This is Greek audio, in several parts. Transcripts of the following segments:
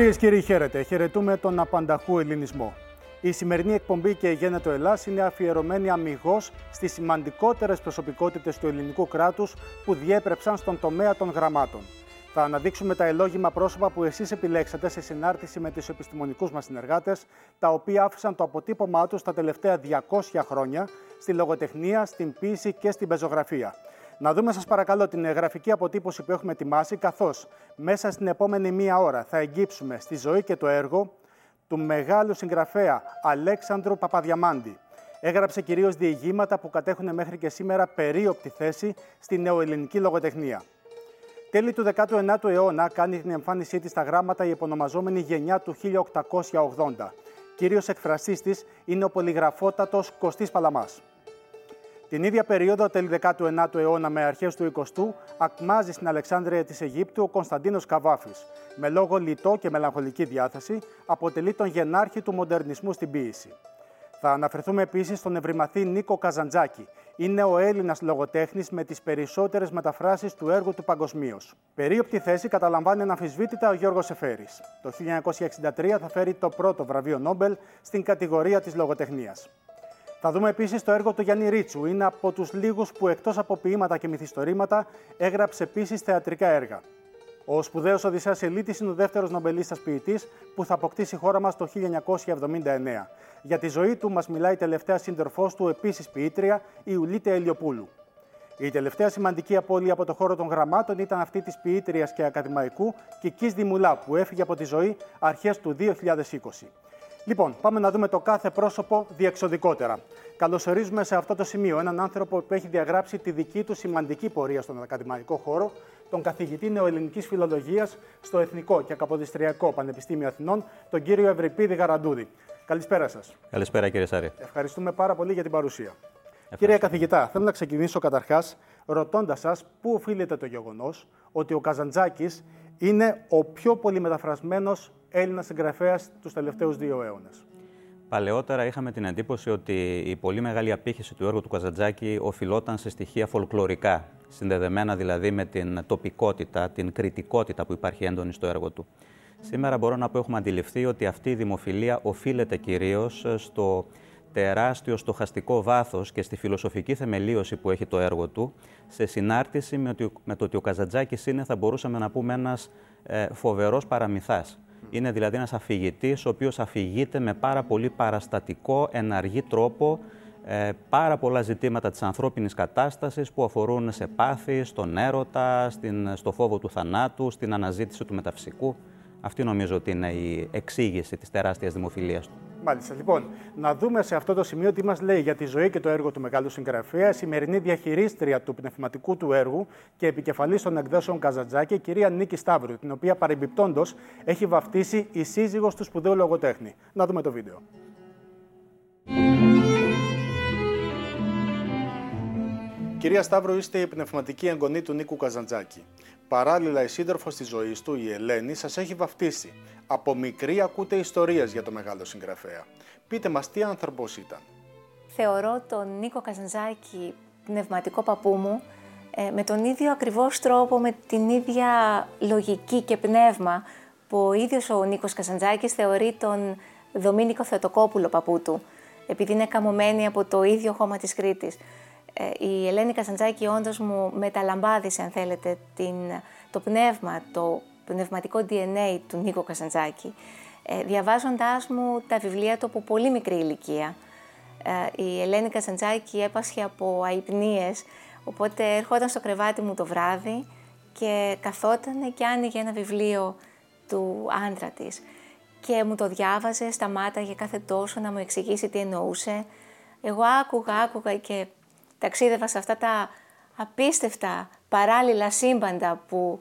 Κυρίες και κύριοι, χαίρετε. Χαιρετούμε τον απανταχού ελληνισμό. Η σημερινή εκπομπή και Γένετο Ελλάς είναι αφιερωμένη αμυγός στις σημαντικότερες προσωπικότητες του ελληνικού κράτους που διέπρεψαν στον τομέα των γραμμάτων. Θα αναδείξουμε τα ελόγημα πρόσωπα που εσείς επιλέξατε σε συνάρτηση με τους επιστημονικούς μας συνεργάτες, τα οποία άφησαν το αποτύπωμά τους τα τελευταία 200 χρόνια στη λογοτεχνία, στην ποίηση και στην πεζογραφία. Να δούμε σας παρακαλώ την γραφική αποτύπωση που έχουμε ετοιμάσει, καθώς μέσα στην επόμενη μία ώρα θα εγγύψουμε στη ζωή και το έργο του μεγάλου συγγραφέα Αλέξανδρου Παπαδιαμάντη. Έγραψε κυρίως διηγήματα που κατέχουν μέχρι και σήμερα περίοπτη θέση στη νεοελληνική λογοτεχνία. Τέλη του 19ου αιώνα κάνει την εμφάνισή της στα γράμματα η επωνομαζόμενη γενιά του 1880. Κύριος εκφραστής της είναι ο πολυγραφότατος Κωστής Παλαμάς. Την ίδια περίοδο, τέλη 19ου αιώνα με αρχές του 20ου, ακμάζει στην Αλεξάνδρεια της Αιγύπτου ο Κωνσταντίνος Καβάφης. Με λόγο λιτό και μελαγχολική διάθεση, αποτελεί τον γενάρχη του μοντερνισμού στην ποίηση. Θα αναφερθούμε επίσης στον ευρυμαθή Νίκο Καζαντζάκη. Είναι ο Έλληνας λογοτέχνης με τις περισσότερες μεταφράσεις του έργου του παγκοσμίως. Περίοπτη θέση καταλαμβάνει αναμφισβήτητα ο Γιώργος Εφέρη. Το 1963 θα φέρει το πρώτο βραβείο Νόμπελ στην κατηγορία της λογοτεχνίας. Θα δούμε επίσης το έργο του Γιάννη Ρίτσου. Είναι από τους λίγους που εκτός από ποίηματα και μυθιστορήματα έγραψε επίσης θεατρικά έργα. Ο σπουδαίος Οδυσσέας Ελίτης είναι ο δεύτερος νομπελίστας ποιητής που θα αποκτήσει η χώρα μας το 1979. Για τη ζωή του μας μιλάει η τελευταία σύντροφός του, επίσης ποιήτρια, η Ουλίτε Ελιοπούλου. Η τελευταία σημαντική απώλεια από το χώρο των γραμμάτων ήταν αυτή της ποιήτριας και ακαδημαϊκού Κικής Δημουλά, που έφυγε από τη ζωή αρχές του 2020. Λοιπόν, πάμε να δούμε το κάθε πρόσωπο διεξοδικότερα. Καλωσορίζουμε σε αυτό το σημείο έναν άνθρωπο που έχει διαγράψει τη δική του σημαντική πορεία στον ακαδημαϊκό χώρο, τον καθηγητή νεοελληνικής φιλολογίας στο Εθνικό και Καποδιστριακό Πανεπιστήμιο Αθηνών, τον κύριο Ευρυπίδη Γαραντούδη. Καλησπέρα σας. Καλησπέρα, κύριε Σάρη. Ευχαριστούμε πάρα πολύ για την παρουσία. Κύριε καθηγητά, θέλω να ξεκινήσω καταρχάς ρωτώντας σας πού οφείλεται το γεγονός ότι ο Καζαντζάκης είναι ο πιο πολύ μεταφρασμένο Έλληνας συγγραφέας τους τελευταίους δύο αιώνες. Παλαιότερα είχαμε την εντύπωση ότι η πολύ μεγάλη απήχηση του έργου του Καζαντζάκη οφειλόταν σε στοιχεία φολκλωρικά, συνδεδεμένα δηλαδή με την τοπικότητα, την κριτικότητα που υπάρχει έντονη στο έργο του. Σήμερα μπορώ να πω έχουμε αντιληφθεί ότι αυτή η δημοφιλία οφείλεται κυρίως στο τεράστιο στοχαστικό βάθος και στη φιλοσοφική θεμελίωση που έχει το έργο του, σε συνάρτηση με το ότι ο Καζαντζάκης είναι, θα μπορούσαμε να πούμε, ένας ε, φοβερός παραμυθάς. Είναι δηλαδή ένας αφηγητής, ο οποίος αφηγείται με πάρα πολύ παραστατικό, εναργή τρόπο ε, πάρα πολλά ζητήματα της ανθρώπινης κατάστασης που αφορούν σε πάθη, στον έρωτα, στην, στο φόβο του θανάτου, στην αναζήτηση του μεταφυσικού. Αυτή νομίζω ότι είναι η εξήγηση της τεράστιας δημοφιλίας του. Μάλιστα. Λοιπόν, να δούμε σε αυτό το σημείο τι μας λέει για τη ζωή και το έργο του μεγάλου συγγραφέα, η σημερινή διαχειρίστρια του πνευματικού του έργου και επικεφαλής των εκδόσεων Καζατζάκη, η κυρία Νίκη Σταύρου, την οποία παρεμπιπτόντως έχει βαφτίσει η σύζυγος του σπουδαίου λογοτέχνη. Να δούμε το βίντεο. Κυρία Σταύρου, είστε η πνευματική εγγονή του Νίκου Καζαντζάκη. Παράλληλα, η σύντροφος της ζωής του, η Ελένη, σας έχει βαφτίσει. Από μικρή ακούτε ιστορίες για το μεγάλο συγγραφέα. Πείτε μας, τι άνθρωπος ήταν. Θεωρώ τον Νίκο Καζαντζάκη πνευματικό παππού μου ε, με τον ίδιο ακριβώς τρόπο, με την ίδια λογική και πνεύμα που ο ίδιος ο Νίκος Καζαντζάκης θεωρεί τον Δομήνικο Θεοτοκόπουλο παππού του, επειδή είναι καμωμένη από το ίδιο χώμα της Κρήτης. Ε, η Ελένη Κασαντζάκη όντως μου μεταλαμπάδισε, αν θέλετε, την, το πνεύμα, το πνευματικό DNA του Νίκο Κασαντζάκη, ε, διαβάζοντάς μου τα βιβλία του από πολύ μικρή ηλικία. Ε, η Ελένη Κασαντζάκη έπασχε από αϊπνίες, οπότε ερχόταν στο κρεβάτι μου το βράδυ και καθόταν και άνοιγε ένα βιβλίο του άντρα της. Και μου το διάβαζε, σταμάταγε κάθε τόσο να μου εξηγήσει τι εννοούσε. Εγώ άκουγα, άκουγα και ταξίδευα σε αυτά τα απίστευτα παράλληλα σύμπαντα που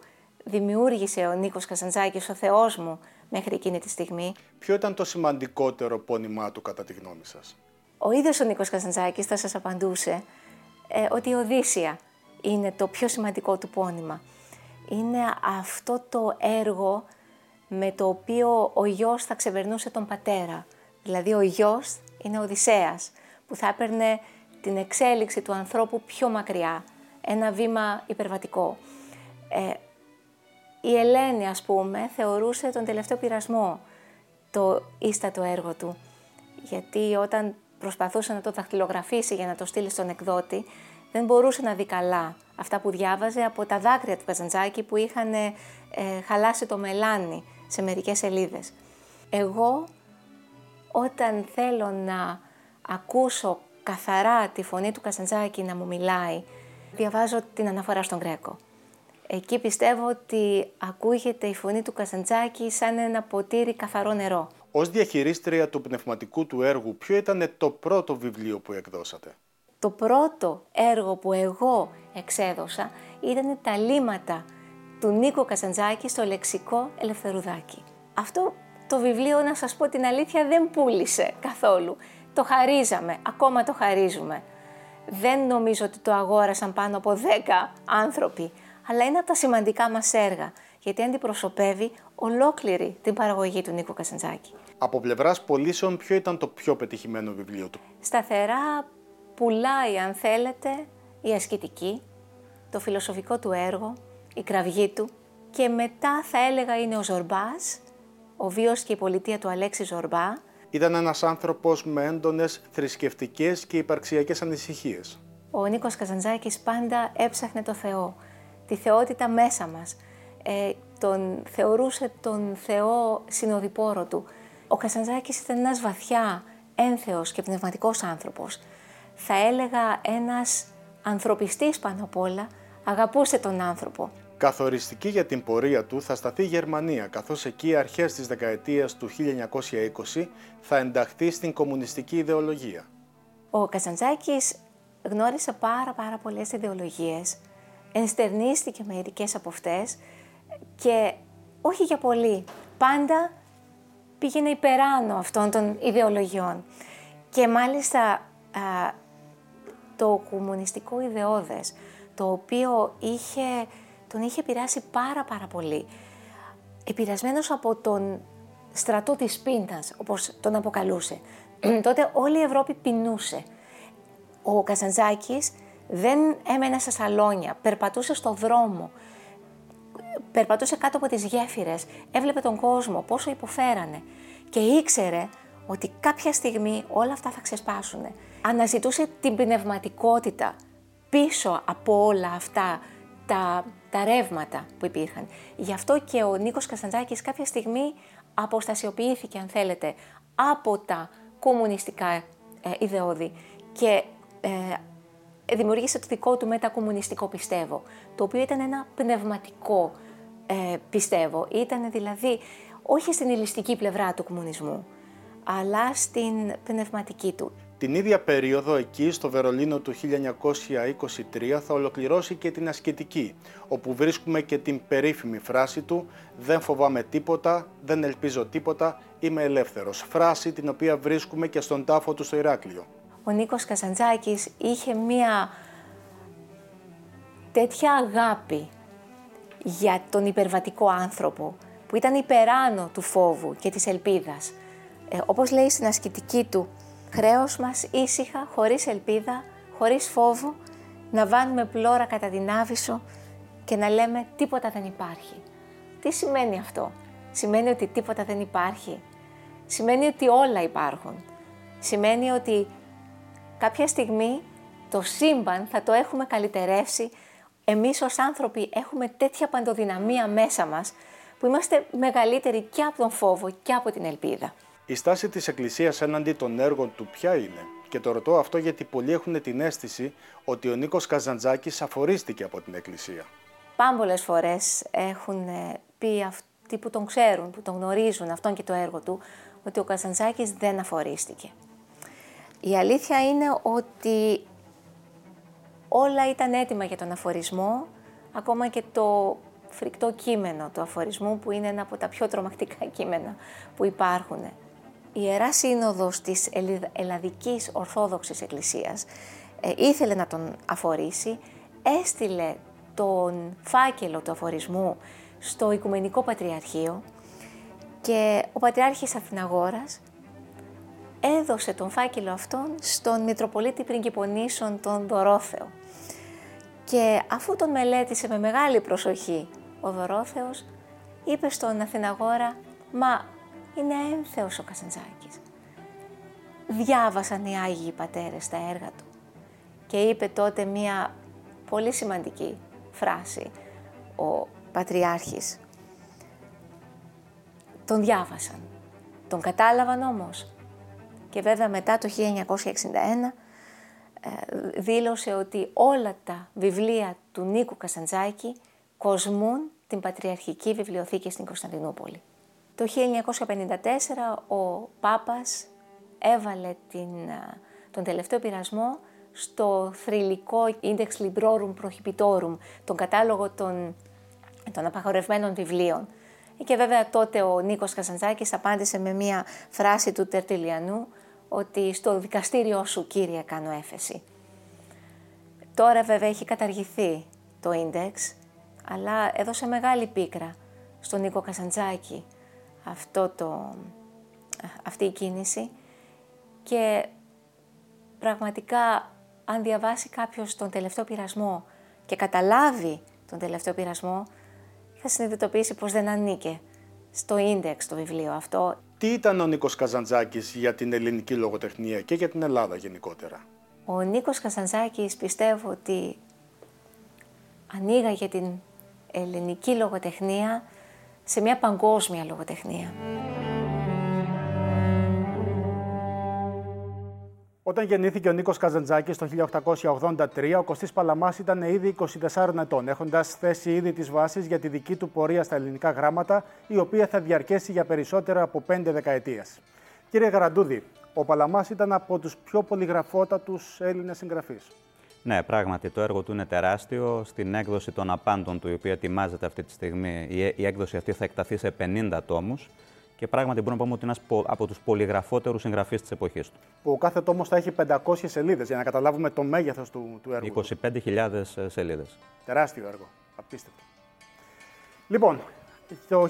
δημιούργησε ο Νίκος Κασαντζάκης, ο Θεός μου, μέχρι εκείνη τη στιγμή. Ποιο ήταν το σημαντικότερο πόνημά του κατά τη γνώμη σας; Ο ίδιος ο Νίκος Κασαντζάκης θα σας απαντούσε ε, ότι η Οδύσσια είναι το πιο σημαντικό του πόνημα. Είναι αυτό το έργο με το οποίο ο γιος θα ξεπερνούσε τον πατέρα. Δηλαδή ο γιος είναι ο Οδυσσέας που θα έπαιρνε την εξέλιξη του ανθρώπου πιο μακριά, ένα βήμα υπερβατικό. Ε, η Ελένη, ας πούμε, θεωρούσε τον τελευταίο πειρασμό το ίστατο έργο του. Γιατί όταν προσπαθούσε να το δαχτυλογραφήσει για να το στείλει στον εκδότη, δεν μπορούσε να δει καλά αυτά που διάβαζε από τα δάκρυα του Καζαντζάκη που είχαν ε, χαλάσει το μελάνι σε μερικές σελίδες. Εγώ όταν θέλω να ακούσω καθαρά τη φωνή του Καζαντζάκη να μου μιλάει, διαβάζω την αναφορά στον Γκρέκο. Εκεί πιστεύω ότι ακούγεται η φωνή του Καζαντζάκη σαν ένα ποτήρι καθαρό νερό. Ως διαχειρίστρια του πνευματικού του έργου, ποιο ήταν το πρώτο βιβλίο που εκδώσατε; Το πρώτο έργο που εγώ εξέδωσα ήταν τα λίματα του Νίκο Καζαντζάκη στο λεξικό Ελευθερουδάκη. Αυτό το βιβλίο, να σας πω την αλήθεια, δεν πούλησε καθόλου. Το χαρίζαμε, ακόμα το χαρίζουμε. Δεν νομίζω ότι το αγόρασαν πάνω από 10 άνθρωποι, αλλά είναι από τα σημαντικά μας έργα, γιατί αντιπροσωπεύει ολόκληρη την παραγωγή του Νίκο Κασαντζάκη. Από πλευράς πωλήσεων, ποιο ήταν το πιο πετυχημένο βιβλίο του; Σταθερά πουλάει, αν θέλετε, η ασκητική, το φιλοσοφικό του έργο, η κραυγή του και μετά θα έλεγα είναι ο Ζορμπάς, ο βίος και η πολιτεία του Αλέξη Ζορμπά. Ήταν ένας άνθρωπος με έντονες θρησκευτικές και υπαρξιακές ανησυχίες. Ο Νίκος Καζαντζάκης πάντα έψαχνε το Θεό, τη θεότητα μέσα μας. Ε, τον θεωρούσε τον Θεό συνοδοιπόρο του. Ο Καζαντζάκης ήταν ένας βαθιά ένθεος και πνευματικός άνθρωπος. Θα έλεγα ένας ανθρωπιστής πάνω απ' όλα, αγαπούσε τον άνθρωπο. Καθοριστική για την πορεία του θα σταθεί η Γερμανία, καθώς εκεί αρχές της δεκαετίας του 1920 θα ενταχθεί στην κομμουνιστική ιδεολογία. Ο Καζαντζάκης γνώρισε πάρα πάρα πολλές ιδεολογίες, ενστερνίστηκε μερικές από αυτές και όχι για πολύ, πάντα πήγαινε υπεράνω αυτών των ιδεολογιών. Και μάλιστα το κομμουνιστικό ιδεώδες, το οποίο είχε τον είχε επηρεάσει πάρα πάρα πολύ. Επηρεασμένος από τον στρατό της πίνας, όπως τον αποκαλούσε. Τότε όλη η Ευρώπη πεινούσε. Ο Καζαντζάκης δεν έμενε στα σαλόνια, περπατούσε στο δρόμο, περπατούσε κάτω από τις γέφυρες, έβλεπε τον κόσμο, πόσο υποφέρανε. Και ήξερε ότι κάποια στιγμή όλα αυτά θα ξεσπάσουν. Αναζητούσε την πνευματικότητα πίσω από όλα αυτά τα τα ρεύματα που υπήρχαν. Γι' αυτό και ο Νίκος Κασταντζάκης κάποια στιγμή αποστασιοποιήθηκε, αν θέλετε, από τα κομμουνιστικά ε, ιδεώδη. Και ε, δημιούργησε το δικό του μετακομμουνιστικό πιστεύω, το οποίο ήταν ένα πνευματικό ε, πιστεύω. Ήταν δηλαδή όχι στην ηλιστική πλευρά του κομμουνισμού, αλλά στην πνευματική του. Την ίδια περίοδο εκεί στο Βερολίνο του 1923 θα ολοκληρώσει και την ασκητική, όπου βρίσκουμε και την περίφημη φράση του «Δεν φοβάμαι τίποτα, δεν ελπίζω τίποτα, είμαι ελεύθερος». Φράση την οποία βρίσκουμε και στον τάφο του στο Ηράκλειο. Ο Νίκος Καζαντζάκης είχε μία τέτοια αγάπη για τον υπερβατικό άνθρωπο, που ήταν υπεράνω του φόβου και της ελπίδας. Ε, όπως λέει στην ασκητική του, Χρέος μας ήσυχα, χωρίς ελπίδα, χωρίς φόβο, να βάνουμε πλώρα κατά την Άβυσσο και να λέμε τίποτα δεν υπάρχει. Τι σημαίνει αυτό; Σημαίνει ότι τίποτα δεν υπάρχει; Σημαίνει ότι όλα υπάρχουν; Σημαίνει ότι κάποια στιγμή το σύμπαν θα το έχουμε καλυτερεύσει. Εμείς ως άνθρωποι έχουμε τέτοια παντοδυναμία μέσα μας που είμαστε μεγαλύτεροι και από τον φόβο και από την ελπίδα. Η στάση της Εκκλησίας έναντι των έργων του ποια είναι; Και το ρωτώ αυτό γιατί πολλοί έχουν την αίσθηση ότι ο Νίκος Καζαντζάκης αφορίστηκε από την Εκκλησία. Πάμπολες φορές έχουν ε, πει αυτοί που τον ξέρουν, που τον γνωρίζουν αυτόν και το έργο του, ότι ο Καζαντζάκης δεν αφορίστηκε. Η αλήθεια είναι ότι όλα ήταν έτοιμα για τον αφορισμό, ακόμα και το φρικτό κείμενο του αφορισμού που είναι ένα από τα πιο τρομακτικά κείμενα που υπάρχουν. Η Ιερά Σύνοδος της Ελλαδικής Ορθόδοξης Εκκλησίας ε, ήθελε να τον αφορήσει, έστειλε τον φάκελο του αφορισμού στο Οικουμενικό Πατριαρχείο και ο Πατριάρχης Αθηναγόρας έδωσε τον φάκελο αυτόν στον Μητροπολίτη Πριγκυπονήσων τον Δωρόθεο. Και αφού τον μελέτησε με μεγάλη προσοχή, ο Δωρόθεος είπε στον Αθηναγόρα «Μα είναι έμφεος ο Κασαντζάκης». Διάβασαν οι Άγιοι Πατέρες τα έργα του και είπε τότε μία πολύ σημαντική φράση ο Πατριάρχης. Τον διάβασαν, τον κατάλαβαν όμως και βέβαια μετά το 1961 ε, δήλωσε ότι όλα τα βιβλία του Νίκου Κασαντζάκη κοσμούν την Πατριαρχική Βιβλιοθήκη στην Κωνσταντινούπολη. Το 1954 ο Πάπας έβαλε την, ε, τον τελευταίο πειρασμό στο θρηλυκό Index Librorum Prohibitorum, τον κατάλογο των, των απαγορευμένων βιβλίων. Και βέβαια τότε ο Νίκος Κασαντζάκης απάντησε με μία φράση του Τερτιλιανού ότι στο δικαστήριό σου κύριε κάνω έφεση. Τώρα βέβαια έχει καταργηθεί το ίντεξ, αλλά έδωσε μεγάλη πίκρα στον Νίκο Κασαντζάκη αυτό το, αυτή η κίνηση και πραγματικά αν διαβάσει κάποιος τον τελευταίο πειρασμό και καταλάβει τον τελευταίο πειρασμό, θα συνειδητοποιήσει πως δεν ανήκε στο ίντεξ το βιβλίο αυτό. Τι ήταν ο Νίκος Καζαντζάκης για την ελληνική λογοτεχνία και για την Ελλάδα γενικότερα; Ο Νίκος Καζαντζάκης πιστεύω ότι ανοίγαγε την ελληνική λογοτεχνία σε μια παγκόσμια λογοτεχνία. Όταν γεννήθηκε ο Νίκος Καζαντζάκης το 1883, ο Κωστής Παλαμάς ήταν ήδη 24 ετών, έχοντας θέσει ήδη τις βάσεις για τη δική του πορεία στα ελληνικά γράμματα, η οποία θα διαρκέσει για περισσότερα από πέντε δεκαετίες. Κύριε Γαραντούδη, ο Παλαμάς ήταν από τους πιο πολυγραφότατους Έλληνες συγγραφείς. Ναι, πράγματι το έργο του είναι τεράστιο. Στην έκδοση των απάντων του, η οποία ετοιμάζεται αυτή τη στιγμή, η έκδοση αυτή θα εκταθεί σε 50 τόμους και πράγματι μπορούμε να πούμε ότι είναι ένας από τους πολυγραφότερους συγγραφείς της εποχής του. Ο κάθε τόμος θα έχει 500 σελίδες για να καταλάβουμε το μέγεθος του, του έργου. 25.000 σελίδες. Τεράστιο έργο. Απίστευτο. Λοιπόν, το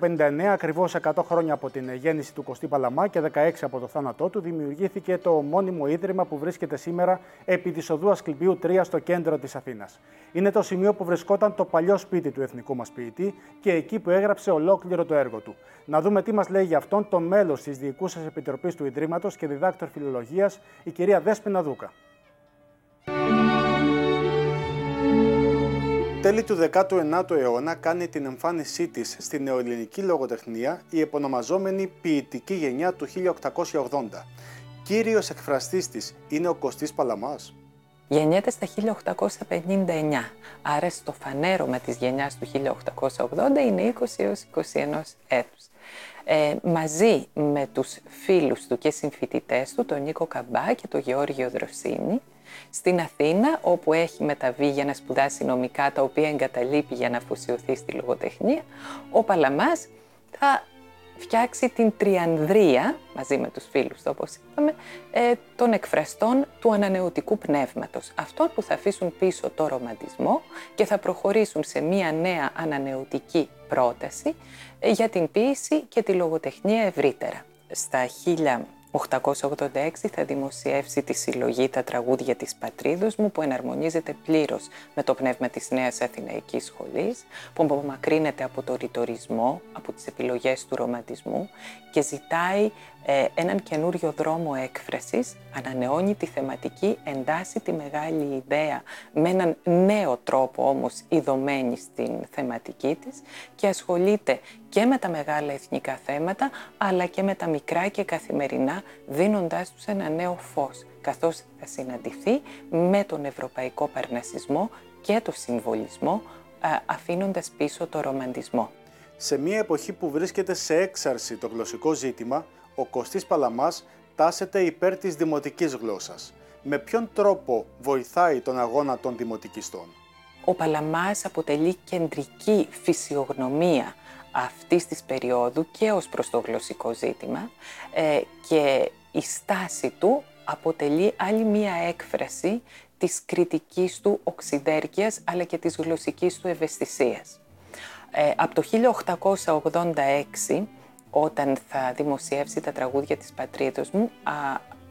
1959, ακριβώς 100 χρόνια από την γέννηση του Κωστή Παλαμά και 16 από το θάνατό του, δημιουργήθηκε το μόνιμο ίδρυμα που βρίσκεται σήμερα επί της οδού Ασκληπίου 3 στο κέντρο της Αθήνας. Είναι το σημείο που βρισκόταν το παλιό σπίτι του εθνικού μας ποιητή και εκεί που έγραψε ολόκληρο το έργο του. Να δούμε τι μας λέει για αυτόν το μέλος της Διοικούσας Επιτροπής του Ιδρύματος και διδάκτορ φιλολογίας, η κυρία Δέσποινα Δούκα. Τέλη του 19ου αιώνα κάνει την εμφάνισή της στη νεοελληνική λογοτεχνία η επωνομαζόμενη ποιητική γενιά του 1880. Κύριος εκφραστής της είναι ο Κωστής Παλαμάς. Γεννιέται στα 1859, άρα στο φανέρωμα της γενιάς του 1880 είναι 20 έως 21 έτους. Ε, μαζί με τους φίλους του και συμφοιτητές του, τον Νίκο Καμπά και τον Γεώργιο Δροσίνη, στην Αθήνα, όπου έχει μεταβεί για να σπουδάσει νομικά, τα οποία εγκαταλείπει για να αφοσιωθεί στη λογοτεχνία, ο Παλαμάς θα φτιάξει την τριανδρία, μαζί με τους φίλους του όπως είπαμε, ε, των εκφραστών του ανανεωτικού πνεύματος. Αυτό που θα αφήσουν πίσω το ρομαντισμό και θα προχωρήσουν σε μία νέα ανανεωτική πρόταση ε, για την ποίηση και τη λογοτεχνία ευρύτερα. Στα 886 θα δημοσιεύσει τη συλλογή «Τα τραγούδια της πατρίδος μου» που εναρμονίζεται πλήρως με το πνεύμα της Νέας Αθηναϊκής Σχολής, που απομακρύνεται από το ρητορισμό, από τις επιλογές του ρομαντισμού και ζητάει ε, έναν καινούριο δρόμο έκφρασης, ανανεώνει τη θεματική, εντάσσει τη μεγάλη ιδέα με έναν νέο τρόπο όμως ειδωμένη στην θεματική της και ασχολείται και με τα μεγάλα εθνικά θέματα αλλά και με τα μικρά και καθημερινά δίνοντάς τους ένα νέο φως καθώς θα συναντηθεί με τον ευρωπαϊκό παρνασισμό και το συμβολισμό αφήνοντας πίσω το ρομαντισμό. Σε μια εποχή που βρίσκεται σε έξαρση το γλωσσικό ζήτημα, ο Κωστής Παλαμάς τάσεται υπέρ της δημοτικής γλώσσας. Με ποιον τρόπο βοηθάει τον αγώνα των δημοτικιστών; Ο Παλαμάς αποτελεί κεντρική φυσιογνωμία αυτής της περίοδου και ως προς το γλωσσικό ζήτημα ε, και η στάση του αποτελεί άλλη μία έκφραση της κριτικής του οξυδέρκειας αλλά και της γλωσσικής του ευαισθησίας. Ε, από το 1886 όταν θα δημοσιεύσει τα τραγούδια της πατρίδος μου, α,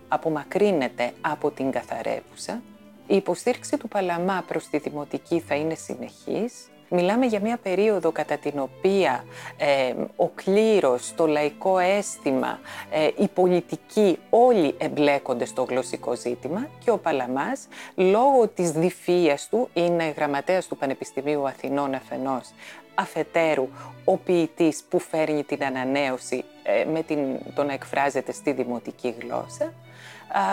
απομακρύνεται από την καθαρεύουσα. Η υποστήριξη του Παλαμά προς τη Δημοτική θα είναι συνεχής, Μιλάμε για μια περίοδο κατά την οποία ε, ο κλήρος, το λαϊκό αίσθημα, ε, η πολιτική όλοι εμπλέκονται στο γλωσσικό ζήτημα και ο Παλαμάς λόγω της διφύειας του είναι γραμματέας του Πανεπιστημίου Αθηνών αφενός αφετέρου ο ποιητής που φέρνει την ανανέωση ε, με την, το να εκφράζεται στη δημοτική γλώσσα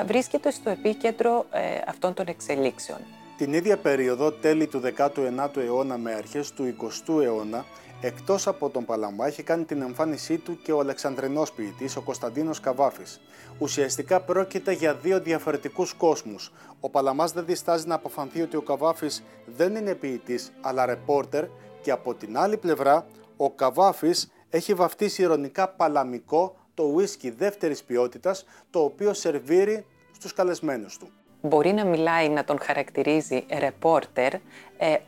βρίσκεται στο επίκεντρο αυτών των εξελίξεων. Την ίδια περίοδο, τέλη του 19ου αιώνα με αρχές του 20ου αιώνα, εκτός από τον Παλαμά, έχει κάνει την εμφάνισή του και ο Αλεξανδρινός ποιητής, ο Κωνσταντίνος Καβάφης. Ουσιαστικά πρόκειται για δύο διαφορετικούς κόσμους. Ο Παλαμάς δεν διστάζει να αποφανθεί ότι ο Καβάφης δεν είναι ποιητής, αλλά ρεπόρτερ και από την άλλη πλευρά, ο Καβάφης έχει βαφτίσει ηρωνικά παλαμικό το ουίσκι δεύτερης ποιότητας, το οποίο σερβίρει στους καλεσμένους του μπορεί να μιλάει, να τον χαρακτηρίζει ρεπόρτερ, ε,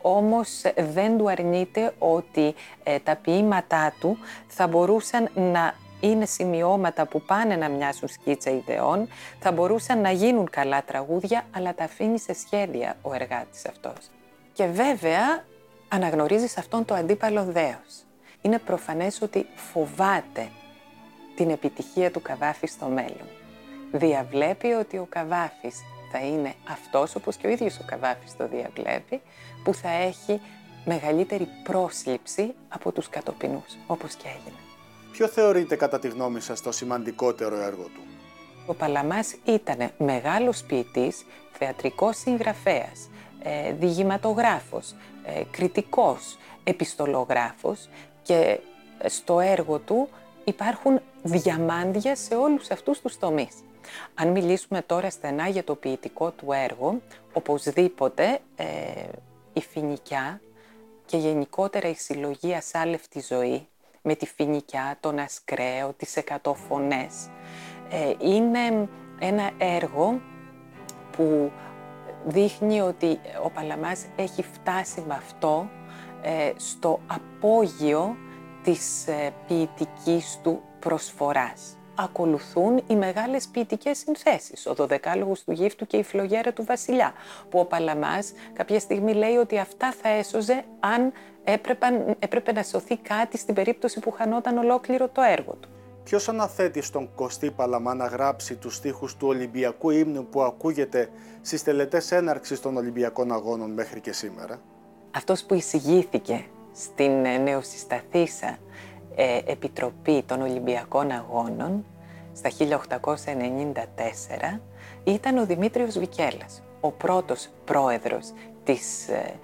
όμως δεν του αρνείται ότι ε, τα ποίηματά του θα μπορούσαν να είναι σημειώματα που πάνε να μοιάσουν σκίτσα ιδεών, θα μπορούσαν να γίνουν καλά τραγούδια, αλλά τα αφήνει σε σχέδια ο εργάτης αυτός. Και βέβαια αναγνωρίζεις αυτόν το αντίπαλο δέος. Είναι προφανές ότι φοβάται την επιτυχία του Καβάφης στο μέλλον. Διαβλέπει ότι ο Καβάφης θα είναι αυτός, όπως και ο ίδιος ο Καβάφης το διαβλέπει, που θα έχει μεγαλύτερη πρόσληψη από τους κατοπινούς, όπως και έγινε. Ποιο θεωρείτε κατά τη γνώμη σας το σημαντικότερο έργο του; Ο Παλαμάς ήταν μεγάλος ποιητής, θεατρικός συγγραφέας, ε, διηγηματογράφος, ε, κριτικός, επιστολογράφος και στο έργο του υπάρχουν διαμάντια σε όλους αυτούς τους τομείς. Αν μιλήσουμε τώρα στενά για το ποιητικό του έργο, οπωσδήποτε ε, η φοινικιά και γενικότερα η συλλογή ασάλευτη ζωή με τη φοινικιά, τον ασκραίο, τις εκατό φωνές, ε, είναι ένα έργο που δείχνει ότι ο Παλαμάς έχει φτάσει με αυτό ε, στο απόγειο της ε, ποιητικής του προσφοράς ακολουθούν οι μεγάλες ποιητικές συνθέσεις, ο δωδεκάλογος του γύφτου και η φλογέρα του βασιλιά, που ο Παλαμάς κάποια στιγμή λέει ότι αυτά θα έσωζε αν έπρεπε, έπρεπε να σωθεί κάτι στην περίπτωση που χανόταν ολόκληρο το έργο του. Ποιος αναθέτει στον Κωστή Παλαμά να γράψει τους στίχους του Ολυμπιακού ύμνου που ακούγεται στις τελετές έναρξης των Ολυμπιακών Αγώνων μέχρι και σήμερα; Αυτός που εισηγήθηκε στην ε, νεοσυσταθήσα ε, Επιτροπή των Ολυμπιακών Αγώνων στα 1894 ήταν ο Δημήτριος Βικέλας, ο πρώτος πρόεδρος της ε,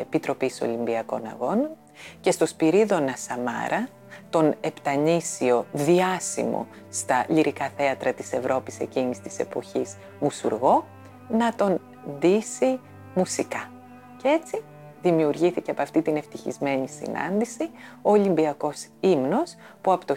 Επιτροπής Ολυμπιακών Αγώνων και στο Σπυρίδωνα Σαμάρα, τον επτανήσιο διάσημο στα λυρικά θέατρα της Ευρώπης εκείνης της εποχής μουσουργό, να τον ντύσει μουσικά. Και έτσι δημιουργήθηκε από αυτή την ευτυχισμένη συνάντηση ο Ολυμπιακός ύμνος που από το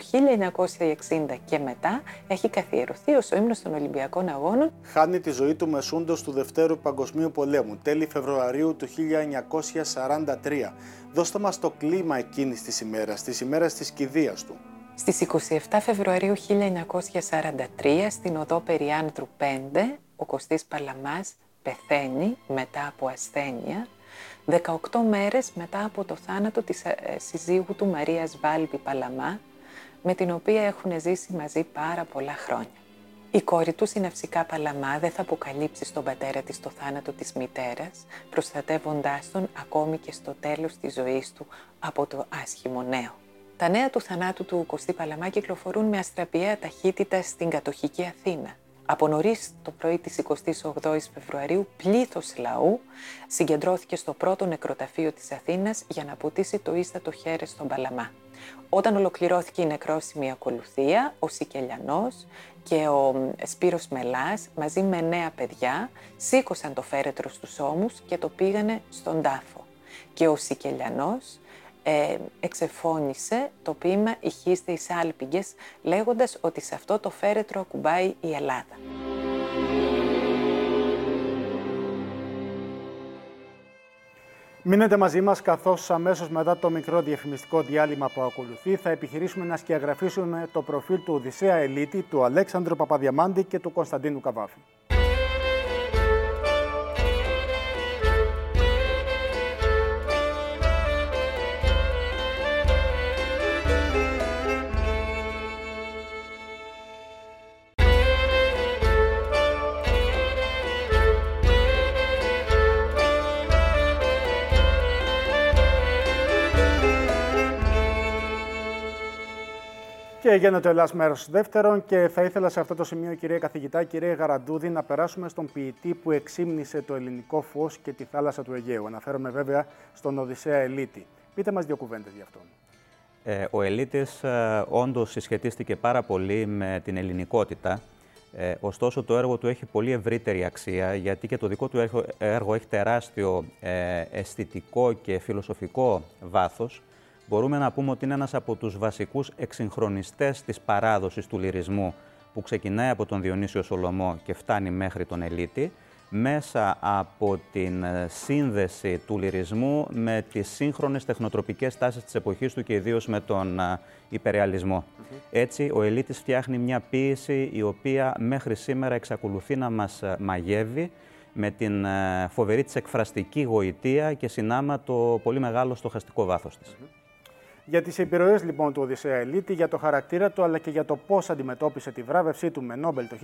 1960 και μετά έχει καθιερωθεί ως ο ύμνος των Ολυμπιακών Αγώνων. Χάνει τη ζωή του μεσούντος του Δευτέρου Παγκοσμίου Πολέμου, τέλη Φεβρουαρίου του 1943. Δώστε μας το κλίμα εκείνης της ημέρας, της ημέρας της κηδείας του. Στις 27 Φεβρουαρίου 1943, στην οδό Περιάνδρου 5, ο Κωστής Παλαμάς πεθαίνει μετά από ασθένεια 18 μέρες μετά από το θάνατο της ε, συζύγου του Μαρίας Βάλβη Παλαμά, με την οποία έχουν ζήσει μαζί πάρα πολλά χρόνια. Η κόρη του, Συναυσικά Παλαμά, δεν θα αποκαλύψει στον πατέρα της το θάνατο της μητέρας, προστατεύοντάς τον ακόμη και στο τέλος της ζωής του από το άσχημο νέο. Τα νέα του θανάτου του Κωστή Παλαμά κυκλοφορούν με αστραπιαία ταχύτητα στην κατοχική Αθήνα. Από νωρίς το πρωί της 28η Φεβρουαρίου, πλήθος λαού συγκεντρώθηκε στο πρώτο νεκροταφείο της Αθήνας για να ποτίσει το ίστατο χέρι στον Παλαμά. Όταν ολοκληρώθηκε η νεκρόσιμη ακολουθία, ο Σικελιανός και ο Σπύρος Μελάς μαζί με νέα παιδιά σήκωσαν το φέρετρο στους ώμους και το πήγανε στον τάφο. Και ο Σικελιανός ε, εξεφώνησε το ποίημα «Ηχείστε εις άλπιγγες» λέγοντας ότι σε αυτό το φέρετρο ακουμπάει η Ελλάδα. Μείνετε μαζί μας καθώς αμέσως μετά το μικρό διαφημιστικό διάλειμμα που ακολουθεί θα επιχειρήσουμε να σκιαγραφίσουμε το προφίλ του Οδυσσέα Ελίτη, του Αλέξανδρου Παπαδιαμάντη και του Κωνσταντίνου Καβάφη. Και για το Ελλάς μέρος δεύτερον και θα ήθελα σε αυτό το σημείο κυρία καθηγητά, κυρία Γαραντούδη να περάσουμε στον ποιητή που εξήμνησε το ελληνικό φως και τη θάλασσα του Αιγαίου. Αναφέρομαι βέβαια στον Οδυσσέα Ελίτη. Πείτε μας δύο κουβέντες για αυτόν. Ε, ο Ελίτης ε, όντως συσχετίστηκε πάρα πολύ με την ελληνικότητα. Ε, ωστόσο το έργο του έχει πολύ ευρύτερη αξία γιατί και το δικό του έργο, έργο έχει τεράστιο ε, αισθητικό και φιλοσοφικό βάθος μπορούμε να πούμε ότι είναι ένας από τους βασικούς εξυγχρονιστές της παράδοσης του λυρισμού που ξεκινάει από τον Διονύσιο Σολομό και φτάνει μέχρι τον Ελίτη, μέσα από την ε, σύνδεση του λυρισμού με τις σύγχρονες τεχνοτροπικές τάσεις της εποχής του και ιδίως με τον ε, υπερεαλισμό. Έτσι, ο Ελίτης φτιάχνει μια ποίηση η οποία μέχρι σήμερα εξακολουθεί να μας ε, μαγεύει με την φοβερή της εκφραστική γοητεία και συνάμα το πολύ μεγάλο στοχαστικό βάθος της. Για τις επιρροές λοιπόν του Οδυσσέα Ελίτη, για το χαρακτήρα του αλλά και για το πώς αντιμετώπισε τη βράβευσή του με Νόμπελ το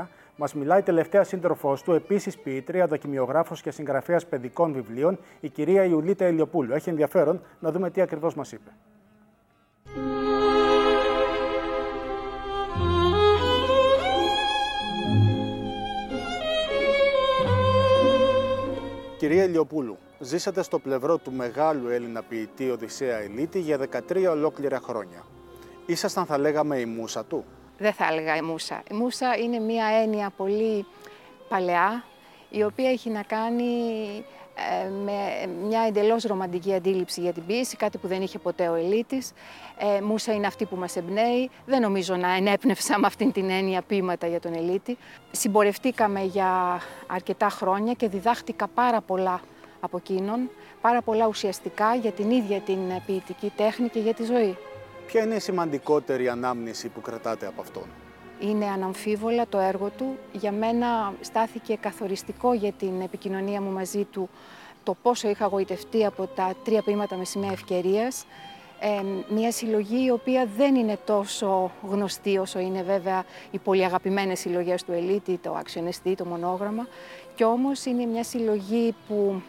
1979, μας μιλάει η τελευταία σύντροφός του, επίσης ποιήτρια, δοκιμιογράφος και συγγραφέας παιδικών βιβλίων, η κυρία Ιουλίτα Ελιοπούλου. Έχει ενδιαφέρον να δούμε τι ακριβώς μας είπε. Κυρία Ελιοπούλου, ζήσατε στο πλευρό του μεγάλου Έλληνα ποιητή Οδυσσέα Ελίτη για 13 ολόκληρα χρόνια. Ήσασταν, θα λέγαμε, η μουσα του. Δεν θα έλεγα η μουσα. Η μουσα είναι μια έννοια πολύ παλαιά, η οποία έχει να κάνει ε, με μια εντελώς ρομαντική αντίληψη για την ποίηση, κάτι που δεν είχε ποτέ ο Ελίτης. Ε, μουσα είναι αυτή που μας εμπνέει. Δεν νομίζω να ενέπνευσα με αυτήν την έννοια ποίηματα για τον Ελίτη. Συμπορευτήκαμε για αρκετά χρόνια και διδάχτηκα πάρα πολλά από εκείνον, πάρα πολλά ουσιαστικά για την ίδια την ποιητική τέχνη και για τη ζωή. Ποια είναι η σημαντικότερη ανάμνηση που κρατάτε από αυτόν; Είναι αναμφίβολα το έργο του. Για μένα στάθηκε καθοριστικό για την επικοινωνία μου μαζί του το πόσο είχα γοητευτεί από τα τρία ποίηματα με σημαία ευκαιρίας. Ε, μια συλλογή η οποία δεν είναι τόσο γνωστή όσο είναι βέβαια οι πολύ αγαπημένες συλλογές του Ελίτη, το Αξιονεστή, το Μονόγραμμα. Και όμως είναι μια συλλογή που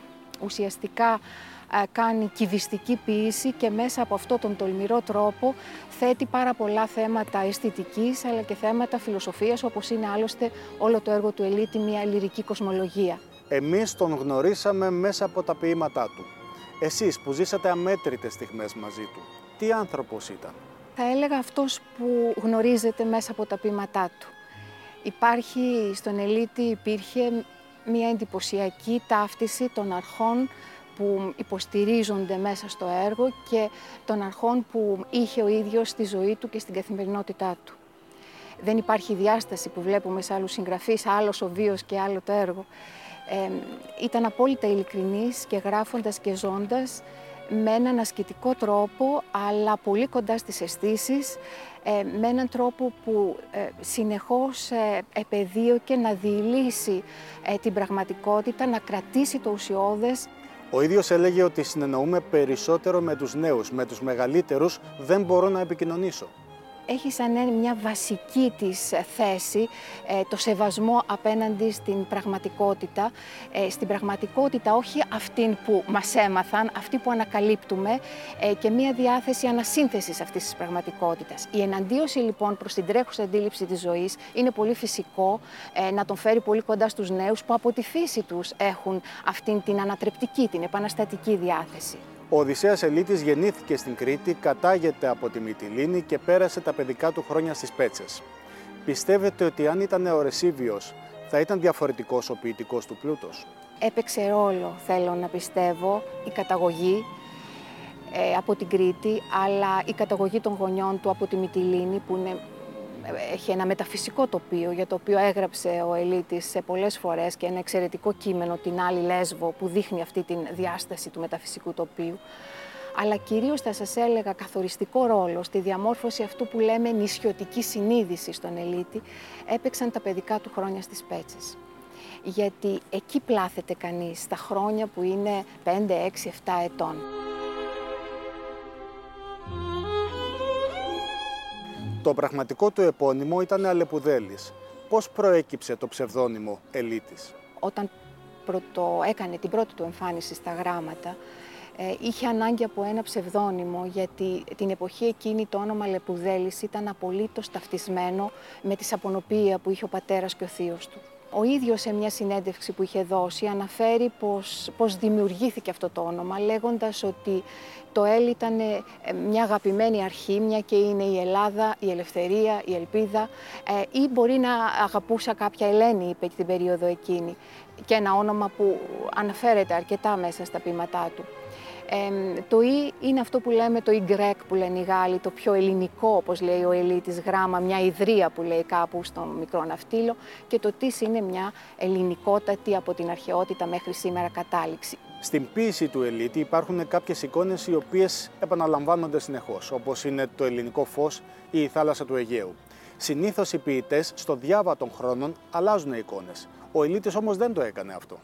ουσιαστικά ε, κάνει κυβιστική ποιήση και μέσα από αυτό τον τολμηρό τρόπο θέτει πάρα πολλά θέματα αισθητικής αλλά και θέματα φιλοσοφίας όπως είναι άλλωστε όλο το έργο του Ελίτη μια λυρική κοσμολογία. Εμείς τον γνωρίσαμε μέσα από τα ποίηματά του. Εσείς που ζήσατε αμέτρητες στιγμές μαζί του, τι άνθρωπος ήταν; Θα έλεγα αυτός που γνωρίζεται μέσα από τα ποίηματά του. Υπάρχει στον Ελίτη, υπήρχε μια εντυπωσιακή ταύτιση των αρχών που υποστηρίζονται μέσα στο έργο και των αρχών που είχε ο ίδιος στη ζωή του και στην καθημερινότητά του. Δεν υπάρχει διάσταση που βλέπουμε σε άλλους συγγραφείς, άλλος ο βίος και άλλο το έργο. Ε, ήταν απόλυτα ειλικρινής και γράφοντας και ζώντας με έναν ασκητικό τρόπο, αλλά πολύ κοντά στις αισθήσεις, ε, με έναν τρόπο που ε, συνεχώς ε, επεδίωκε να διηλύσει ε, την πραγματικότητα, να κρατήσει το ουσιώδες. Ο ίδιος έλεγε ότι συνεννοούμε περισσότερο με τους νέους, με τους μεγαλύτερους δεν μπορώ να επικοινωνήσω έχει σαν μια βασική της ε, θέση ε, το σεβασμό απέναντι στην πραγματικότητα. Ε, στην πραγματικότητα όχι αυτήν που μας έμαθαν, αυτή που ανακαλύπτουμε και μια διάθεση ανασύνθεσης αυτής της πραγματικότητας. Η εναντίωση λοιπόν προς την τρέχουσα αντίληψη της ζωής είναι πολύ φυσικό να τον φέρει πολύ κοντά στους νέους που από τη φύση τους έχουν αυτήν την ανατρεπτική, την επαναστατική διάθεση. Ο Οδυσσέας Ελίτης γεννήθηκε στην Κρήτη, κατάγεται από τη Μυτιλίνη και πέρασε τα παιδικά του χρόνια στις Πέτσες. Πιστεύετε ότι αν ήταν ο Ρεσίβιος θα ήταν διαφορετικός ο ποιητικός του πλούτος; Έπαιξε ρόλο, θέλω να πιστεύω, η καταγωγή ε, από την Κρήτη, αλλά η καταγωγή των γονιών του από τη Μυτιλίνη, που είναι έχει ένα μεταφυσικό τοπίο για το οποίο έγραψε ο Ελίτης σε πολλές φορές και ένα εξαιρετικό κείμενο την άλλη Λέσβο που δείχνει αυτή τη διάσταση του μεταφυσικού τοπίου αλλά κυρίως θα σας έλεγα καθοριστικό ρόλο στη διαμόρφωση αυτού που λέμε νησιωτική συνείδηση στον Ελίτη έπαιξαν τα παιδικά του χρόνια στις Πέτσες. Γιατί εκεί πλάθεται κανείς τα χρόνια που είναι 5, 6, 7 ετών. Το πραγματικό του επώνυμο ήταν Αλεπουδέλης. Πώς προέκυψε το ψευδόνυμο Ελίτης. Όταν πρωτο, έκανε την πρώτη του εμφάνιση στα γράμματα, ε, είχε ανάγκη από ένα ψευδόνυμο γιατί την εποχή εκείνη το όνομα Λεπουδέλης ήταν απολύτως ταυτισμένο με τη σαπονοποίηση που είχε ο πατέρας και ο θείος του. Ο ίδιος σε μια συνέντευξη που είχε δώσει αναφέρει πως, πως δημιουργήθηκε αυτό το όνομα λέγοντας ότι το ΕΛ ήταν ε, μια αγαπημένη αρχή, μια και είναι η Ελλάδα, η ελευθερία, η ελπίδα ε, ή μπορεί να αγαπούσα κάποια Ελένη, είπε την περίοδο εκείνη και ένα όνομα που αναφέρεται αρκετά μέσα στα ποίηματά του. Ε, το «η» είναι αυτό που λέμε το «y» που λένε οι Γάλλοι, το πιο ελληνικό, όπως λέει ο Ελίτης, γράμμα, μια ιδρία που λέει κάπου στο μικρό ναυτίλο και το «της» είναι μια ελληνικότατη από την αρχαιότητα μέχρι σήμερα κατάληξη. Στην ποίηση του Ελίτη υπάρχουν κάποιες εικόνες οι οποίες επαναλαμβάνονται συνεχώς, όπως είναι το ελληνικό φως ή η θάλασσα του Αιγαίου. Συνήθως οι ποιητές στο διάβα των χρόνων αλλάζουν εικόνες. Ο Ελίτης όμως δεν το έκανε αυτό.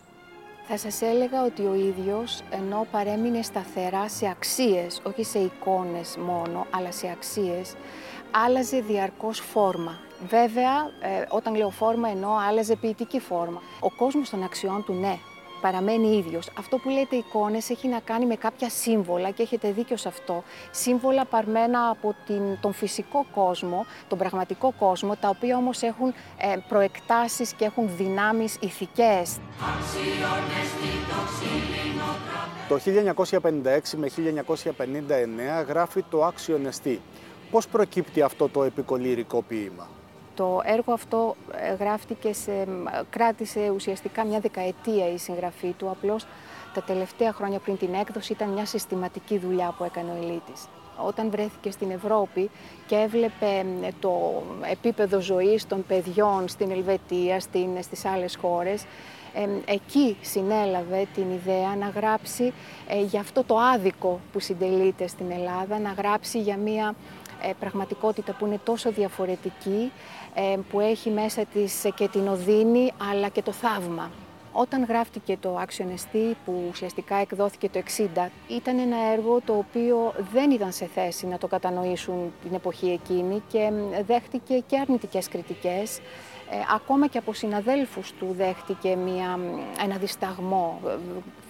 Θα σας έλεγα ότι ο ίδιος, ενώ παρέμεινε σταθερά σε αξίες, όχι σε εικόνες μόνο, αλλά σε αξίες, άλλαζε διαρκώς φόρμα. Βέβαια, ε, όταν λέω φόρμα εννοώ άλλαζε ποιητική φόρμα. Ο κόσμος των αξιών του, ναι, παραμένει ίδιος. Αυτό που λέτε εικόνες έχει να κάνει με κάποια σύμβολα και έχετε δίκιο σε αυτό. Σύμβολα παρμένα από την, τον φυσικό κόσμο, τον πραγματικό κόσμο, τα οποία όμως έχουν ε, προεκτάσεις και έχουν δυνάμεις ηθικές. Το 1956 με 1959 γράφει το «Άξιο Νεστή». Πώς προκύπτει αυτό το επικολυρικό ποίημα; Το έργο αυτό ε, γράφτηκε, σε, κράτησε ουσιαστικά μια δεκαετία η συγγραφή του, απλώς τα τελευταία χρόνια πριν την έκδοση ήταν μια συστηματική δουλειά που έκανε ο Ελίτης. Όταν βρέθηκε στην Ευρώπη και έβλεπε το επίπεδο ζωής των παιδιών στην Ελβετία, στην, στις άλλες χώρες, εκεί συνέλαβε την ιδέα να γράψει ε, για αυτό το άδικο που συντελείται στην Ελλάδα, να γράψει για μια ε, πραγματικότητα που είναι τόσο διαφορετική, ε, που έχει μέσα της και την οδύνη αλλά και το θαύμα. Όταν γράφτηκε το Action ST, που ουσιαστικά εκδόθηκε το 60, ήταν ένα έργο το οποίο δεν ήταν σε θέση να το κατανοήσουν την εποχή εκείνη και δέχτηκε και αρνητικές κριτικές. Ε, ακόμα και από συναδέλφους του δέχτηκε μια, ένα δισταγμό.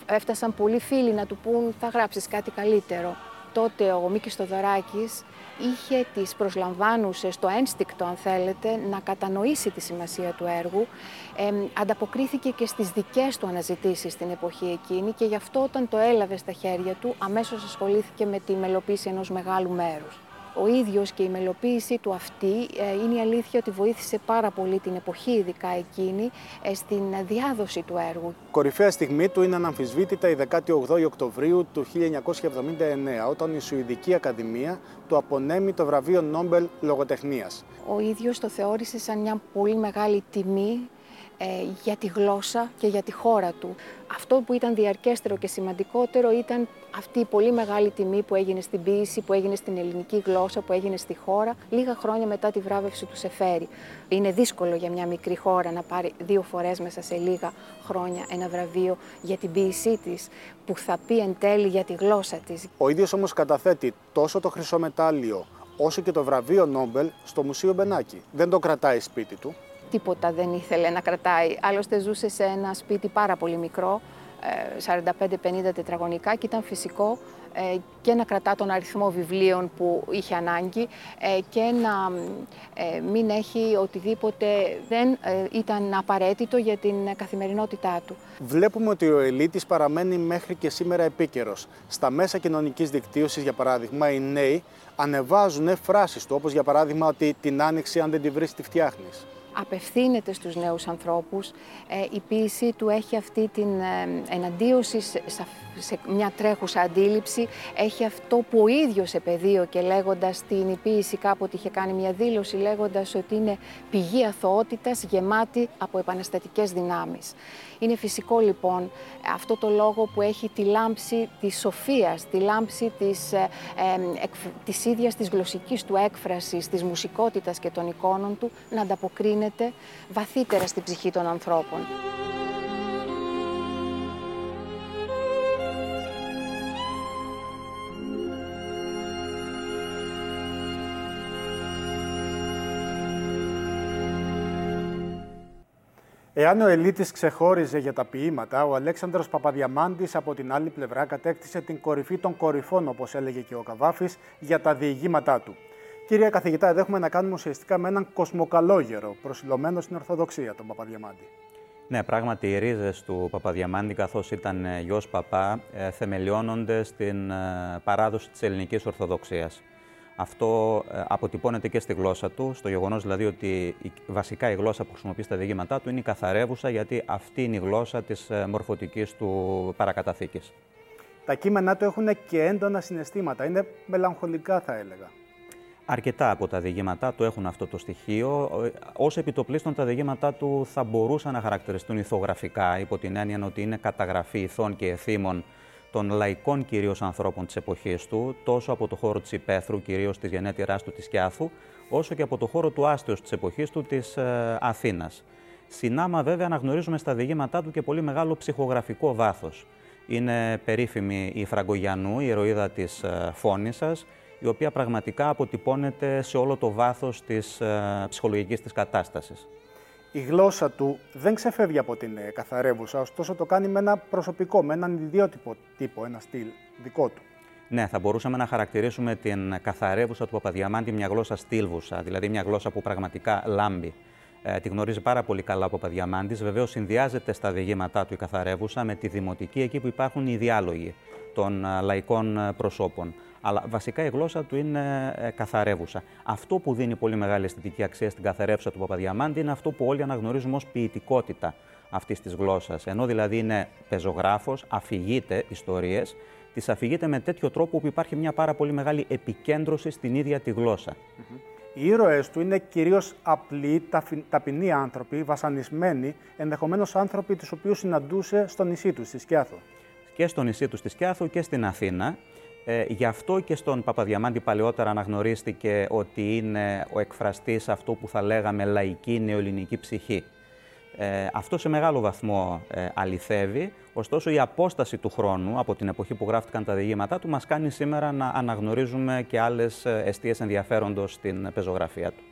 Έφτασαν πολλοί φίλοι να του πούν θα γράψεις κάτι καλύτερο. Τότε ο Μίκης Στοδωράκης είχε τις προσλαμβάνουσες, το ένστικτο αν θέλετε, να κατανοήσει τη σημασία του έργου. Ε, ανταποκρίθηκε και στις δικές του αναζητήσεις στην εποχή εκείνη και γι' αυτό όταν το έλαβε στα χέρια του αμέσως ασχολήθηκε με τη μελοποίηση ενός μεγάλου μέρους ο ίδιος και η μελοποίησή του αυτή ε, είναι η αλήθεια ότι βοήθησε πάρα πολύ την εποχή, ειδικά εκείνη, ε, στην διάδοση του έργου. Κορυφαία στιγμή του είναι αναμφισβήτητα η 18η Οκτωβρίου του 1979, όταν η Σουηδική Ακαδημία του απονέμει το βραβείο Νόμπελ Λογοτεχνίας. Ο ίδιος το θεώρησε σαν μια πολύ μεγάλη τιμή ε, για τη γλώσσα και για τη χώρα του. Αυτό που ήταν διαρκέστερο και σημαντικότερο ήταν αυτή η πολύ μεγάλη τιμή που έγινε στην ποίηση, που έγινε στην ελληνική γλώσσα, που έγινε στη χώρα, λίγα χρόνια μετά τη βράβευση του Σεφέρη. Είναι δύσκολο για μια μικρή χώρα να πάρει δύο φορές μέσα σε λίγα χρόνια ένα βραβείο για την ποίησή της, που θα πει εν τέλει για τη γλώσσα της. Ο ίδιος όμως καταθέτει τόσο το χρυσό μετάλλιο, όσο και το βραβείο Νόμπελ στο Μουσείο Μπενάκη. Δεν το κρατάει σπίτι του τίποτα δεν ήθελε να κρατάει. Άλλωστε ζούσε σε ένα σπίτι πάρα πολύ μικρό, 45-50 ε, τετραγωνικά και ήταν φυσικό ε, και να κρατά τον αριθμό βιβλίων που είχε ανάγκη ε, και να μην έχει οτιδήποτε δεν ήταν απαραίτητο για την καθημερινότητά του. Βλέπουμε ότι ο Ελίτης παραμένει μέχρι και σήμερα επίκαιρος. Στα μέσα κοινωνικής δικτύωσης, για παράδειγμα, οι νέοι ανεβάζουν φράσεις του, όπως για παράδειγμα ότι την άνοιξη αν δεν τη βρεις τη φτιάχνεις απευθύνεται στους νέους ανθρώπους. Ε, η ποίησή του έχει αυτή την ε, εναντίωση σε μια τρέχουσα αντίληψη. Έχει αυτό που ο ίδιος επαιδείο και λέγοντας την ποίηση κάποτε είχε κάνει μια δήλωση λέγοντας ότι είναι πηγή αθωότητας γεμάτη από επαναστατικές δυνάμεις. Είναι φυσικό λοιπόν αυτό το λόγο που έχει τη λάμψη της σοφίας, τη λάμψη της, ε, ε, της ίδιας της γλωσσικής του έκφρασης, της μουσικότητας και των εικόνων του να ανταποκρίνεται βαθύτερα στην ψυχή των ανθρώπων. Εάν ο Ελίτης ξεχώριζε για τα ποίηματα, ο Αλέξανδρος Παπαδιαμάντης από την άλλη πλευρά κατέκτησε την κορυφή των κορυφών, όπως έλεγε και ο Καβάφης, για τα διηγήματά του. Κύριε καθηγητά, εδώ έχουμε να κάνουμε ουσιαστικά με έναν κοσμοκαλόγερο, προσιλωμένο στην Ορθοδοξία, τον Παπαδιαμάντη. Ναι, πράγματι οι ρίζες του Παπαδιαμάντη, καθώς ήταν ε, γιος Παπά, ε, θεμελιώνονται στην ε, παράδοση της ελληνικής Ορθοδοξίας. Αυτό αποτυπώνεται και στη γλώσσα του, στο γεγονός δηλαδή ότι η, βασικά η γλώσσα που χρησιμοποιείς στα διηγήματά του είναι η καθαρεύουσα, γιατί αυτή είναι η γλώσσα της μορφωτικής του παρακαταθήκης. Τα κείμενά του έχουν και έντονα συναισθήματα, είναι μελαγχολικά θα έλεγα. Αρκετά από τα διηγήματά του έχουν αυτό το στοιχείο. Ω επιτοπλίστων, τα διηγήματά του θα μπορούσαν να χαρακτηριστούν ηθογραφικά, υπό την έννοια ότι είναι καταγραφή ηθών και εθήμων των λαϊκών κυρίως ανθρώπων της εποχής του, τόσο από το χώρο της Υπαίθρου, κυρίως της γενέτειράς του της Κιάθου, όσο και από το χώρο του Άστεως της εποχής του της ε, Αθήνας. Συνάμα, βέβαια, αναγνωρίζουμε στα διηγήματά του και πολύ μεγάλο ψυχογραφικό βάθος. Είναι περίφημη η Φραγκογιανού, η ηρωίδα της ε, Φώνησα, η οποία πραγματικά αποτυπώνεται σε όλο το βάθος της ε, ψυχολογικής της κατάστασης. Η γλώσσα του δεν ξεφεύγει από την ε, καθαρεύουσα, ωστόσο το κάνει με ένα προσωπικό, με έναν ιδιότυπο τύπο, ένα στυλ δικό του. Ναι, θα μπορούσαμε να χαρακτηρίσουμε την καθαρεύουσα του Παπαδιαμάντη μια γλώσσα στήλβουσα, δηλαδή μια γλώσσα που πραγματικά λάμπει. Ε, τη γνωρίζει πάρα πολύ καλά ο Παπαδιαμάντης. Βεβαίως, συνδυάζεται στα διηγήματά του η καθαρεύουσα με τη δημοτική, εκεί που υπάρχουν οι διάλογοι των ε, λαϊκών ε, προσώπων αλλά βασικά η γλώσσα του είναι ε, καθαρεύουσα. Αυτό που δίνει πολύ μεγάλη αισθητική αξία στην καθαρεύουσα του Παπαδιαμάντη είναι αυτό που όλοι αναγνωρίζουμε ως ποιητικότητα αυτής της γλώσσας. Ενώ δηλαδή είναι πεζογράφος, αφηγείται ιστορίες, τις αφηγείται με τέτοιο τρόπο που υπάρχει μια πάρα πολύ μεγάλη επικέντρωση στην ίδια τη γλώσσα. Οι ήρωε του είναι κυρίως απλοί, ταπεινοί άνθρωποι, βασανισμένοι, ενδεχομένως άνθρωποι τους οποίους συναντούσε στο νησί του, στη Σκιάθο. Και στο νησί του, στη Σκιάθο και στην Αθήνα. Ε, γι' αυτό και στον Παπαδιαμάντη παλαιότερα αναγνωρίστηκε ότι είναι ο εκφραστής αυτού που θα λέγαμε λαϊκή νεοελληνική ψυχή. Ε, αυτό σε μεγάλο βαθμό ε, αληθεύει, ωστόσο η απόσταση του χρόνου από την εποχή που γράφτηκαν τα διηγήματά του μας κάνει σήμερα να αναγνωρίζουμε και άλλες ε, αιστείες ενδιαφέροντος στην πεζογραφία του.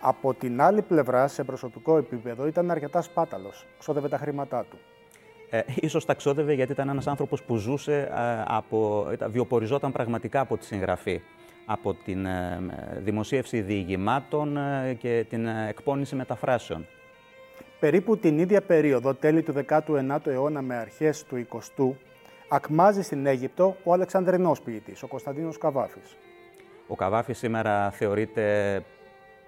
Από την άλλη πλευρά, σε προσωπικό επίπεδο, ήταν αρκετά σπάταλος, ξόδευε τα χρήματά του ε, ίσως τα ξόδευε γιατί ήταν ένας άνθρωπος που ζούσε, ε, από, βιοποριζόταν πραγματικά από τη συγγραφή, από την ε, δημοσίευση διηγημάτων ε, και την εκπόνηση μεταφράσεων. Περίπου την ίδια περίοδο, τέλη του 19ου αιώνα με αρχές του 20ου, ακμάζει στην Αίγυπτο ο Αλεξανδρινός ποιητής, ο Κωνσταντίνος Καβάφης. Ο Καβάφης σήμερα θεωρείται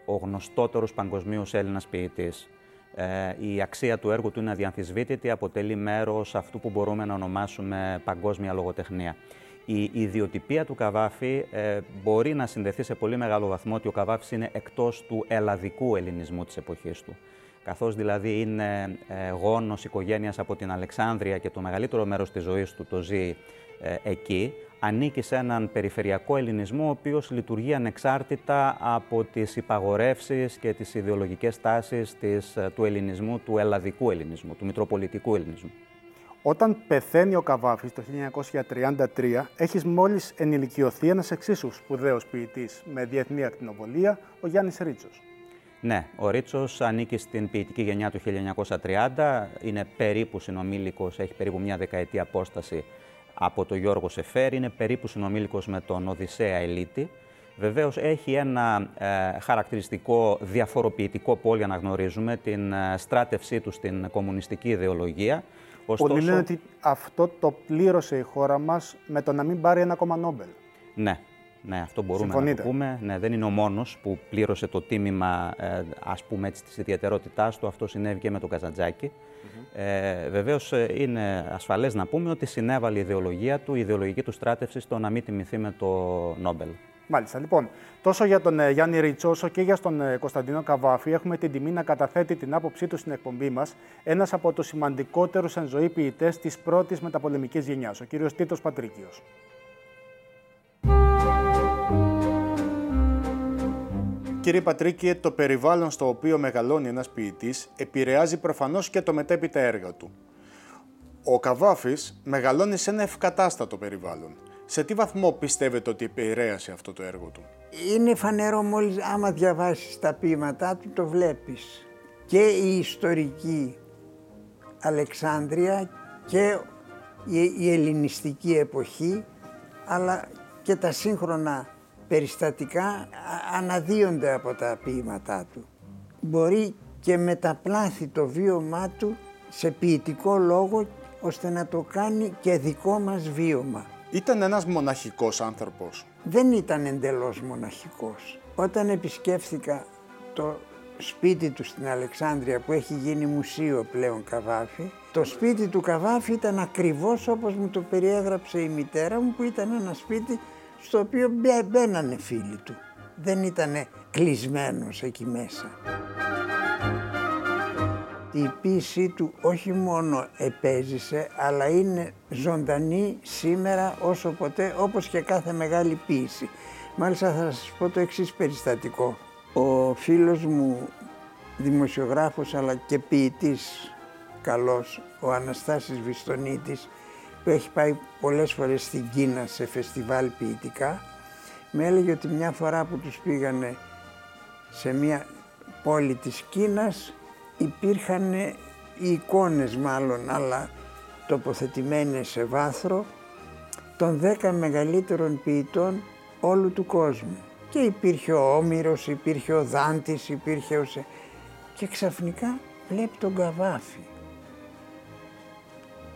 ο γνωστότερος παγκοσμίως Έλληνας ποιητής. Ε, η αξία του έργου του είναι αδιαμφισβήτητη, αποτελεί μέρος αυτού που μπορούμε να ονομάσουμε παγκόσμια λογοτεχνία. Η ιδιοτυπία του Καβάφη ε, μπορεί να συνδεθεί σε πολύ μεγάλο βαθμό ότι ο Καβάφης είναι εκτός του ελλαδικού ελληνισμού της εποχής του. Καθώς δηλαδή είναι ε, γόνος οικογένειας από την Αλεξάνδρεια και το μεγαλύτερο μέρος της ζωής του το ζει ε, εκεί, ανήκει σε έναν περιφερειακό ελληνισμό ο οποίος λειτουργεί ανεξάρτητα από τις υπαγορεύσεις και τις ιδεολογικές τάσεις της, ε, του ελληνισμού, του ελλαδικού ελληνισμού, του μητροπολιτικού ελληνισμού. Όταν πεθαίνει ο Καβάφης το 1933, έχεις μόλις ενηλικιωθεί ένας εξίσου σπουδαίος ποιητής με διεθνή ακτινοβολία, ο Γιάννης Ρίτσος. Ναι, ο Ρίτσος ανήκει στην ποιητική γενιά του 1930, είναι περίπου συνομήλικος, έχει περίπου μια δεκαετία απόσταση από τον Γιώργο Σεφέρ, είναι περίπου συνομήλικος με τον Οδυσσέα Ελίτη. Βεβαίως έχει ένα ε, χαρακτηριστικό διαφοροποιητικό πόλιο να γνωρίζουμε, την ε, στράτευσή του στην κομμουνιστική ιδεολογία. Ωστόσο... Πολλοί λένε ότι αυτό το πλήρωσε η χώρα μας με το να μην πάρει ένα κόμμα Νόμπελ. Ναι, ναι, αυτό μπορούμε να το πούμε. Ναι, δεν είναι ο μόνος που πλήρωσε το τίμημα, ε, ας πούμε έτσι, της ιδιαιτερότητάς του. Αυτό συνέβη και με τον Καζαντζάκη. Ε, Βεβαίως ε, είναι ασφαλές να πούμε ότι συνέβαλε η ιδεολογία του, η ιδεολογική του στράτευση στο να μην τιμηθεί με το Νόμπελ. Μάλιστα. Λοιπόν, τόσο για τον ε, Γιάννη Ρίτσο, όσο και για τον ε, Κωνσταντίνο Καβάφη, έχουμε την τιμή να καταθέτει την άποψή του στην εκπομπή μας ένας από τους σημαντικότερους εν ζωή ποιητές της πρώτης μεταπολεμικής γενιάς, ο κύριος Τίτος Πατρίκιος. Κύριε Πατρίκη, το περιβάλλον στο οποίο μεγαλώνει ένας ποιητής επηρεάζει προφανώς και το μετέπειτα έργα του. Ο Καβάφης μεγαλώνει σε ένα ευκατάστατο περιβάλλον. Σε τι βαθμό πιστεύετε ότι επηρέασε αυτό το έργο του; Είναι φανερό μόλις άμα διαβάσεις τα ποίηματά του το βλέπεις. Και η ιστορική Αλεξάνδρεια και η ελληνιστική εποχή αλλά και τα σύγχρονα περιστατικά αναδύονται από τα ποίηματά του. Μπορεί και μεταπλάθει το βίωμά του σε ποιητικό λόγο ώστε να το κάνει και δικό μας βίωμα. Ήταν ένας μοναχικός άνθρωπος. Δεν ήταν εντελώς μοναχικός. Όταν επισκέφθηκα το σπίτι του στην Αλεξάνδρεια που έχει γίνει μουσείο πλέον Καβάφη, το σπίτι του Καβάφη ήταν ακριβώς όπως μου το περιέγραψε η μητέρα μου που ήταν ένα σπίτι στο οποίο μπαίνανε φίλοι του. Δεν ήταν κλεισμένος εκεί μέσα. Η ποίησή του όχι μόνο επέζησε, αλλά είναι ζωντανή σήμερα όσο ποτέ, όπως και κάθε μεγάλη ποίηση. Μάλιστα θα σας πω το εξής περιστατικό. Ο φίλος μου δημοσιογράφος αλλά και ποιητής καλός, ο Αναστάσης Βιστονίτης, που έχει πάει πολλές φορές στην Κίνα σε φεστιβάλ ποιητικά, με έλεγε ότι μια φορά που τους πήγανε σε μια πόλη της Κίνας υπήρχαν οι εικόνες μάλλον, αλλά τοποθετημένες σε βάθρο των δέκα μεγαλύτερων ποιητών όλου του κόσμου. Και υπήρχε ο Όμηρος, υπήρχε ο Δάντης, υπήρχε ο... Και ξαφνικά βλέπει τον Καβάφη.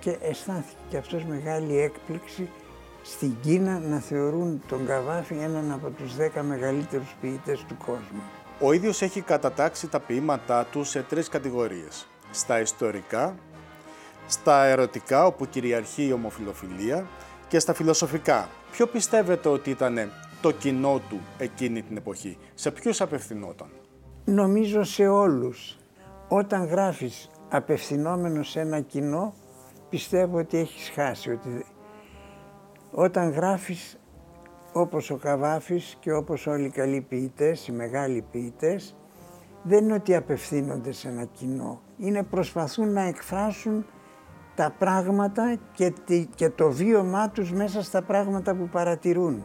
Και αισθάνθηκε και αυτός μεγάλη έκπληξη στην Κίνα να θεωρούν τον Καβάφη έναν από τους δέκα μεγαλύτερους ποιητές του κόσμου. Ο ίδιος έχει κατατάξει τα ποίηματά του σε τρεις κατηγορίες. Στα ιστορικά, στα ερωτικά όπου κυριαρχεί η ομοφιλοφιλία και στα φιλοσοφικά. Ποιο πιστεύετε ότι ήταν το κοινό του εκείνη την εποχή, σε ποιους απευθυνόταν; Νομίζω σε όλους. Όταν γράφεις απευθυνόμενο σε ένα κοινό, πιστεύω ότι έχεις χάσει. Ότι όταν γράφεις όπως ο Καβάφης και όπως όλοι οι καλοί ποιητές, οι μεγάλοι ποιητές, δεν είναι ότι απευθύνονται σε ένα κοινό. Είναι προσπαθούν να εκφράσουν τα πράγματα και, και το βίωμά τους μέσα στα πράγματα που παρατηρούν.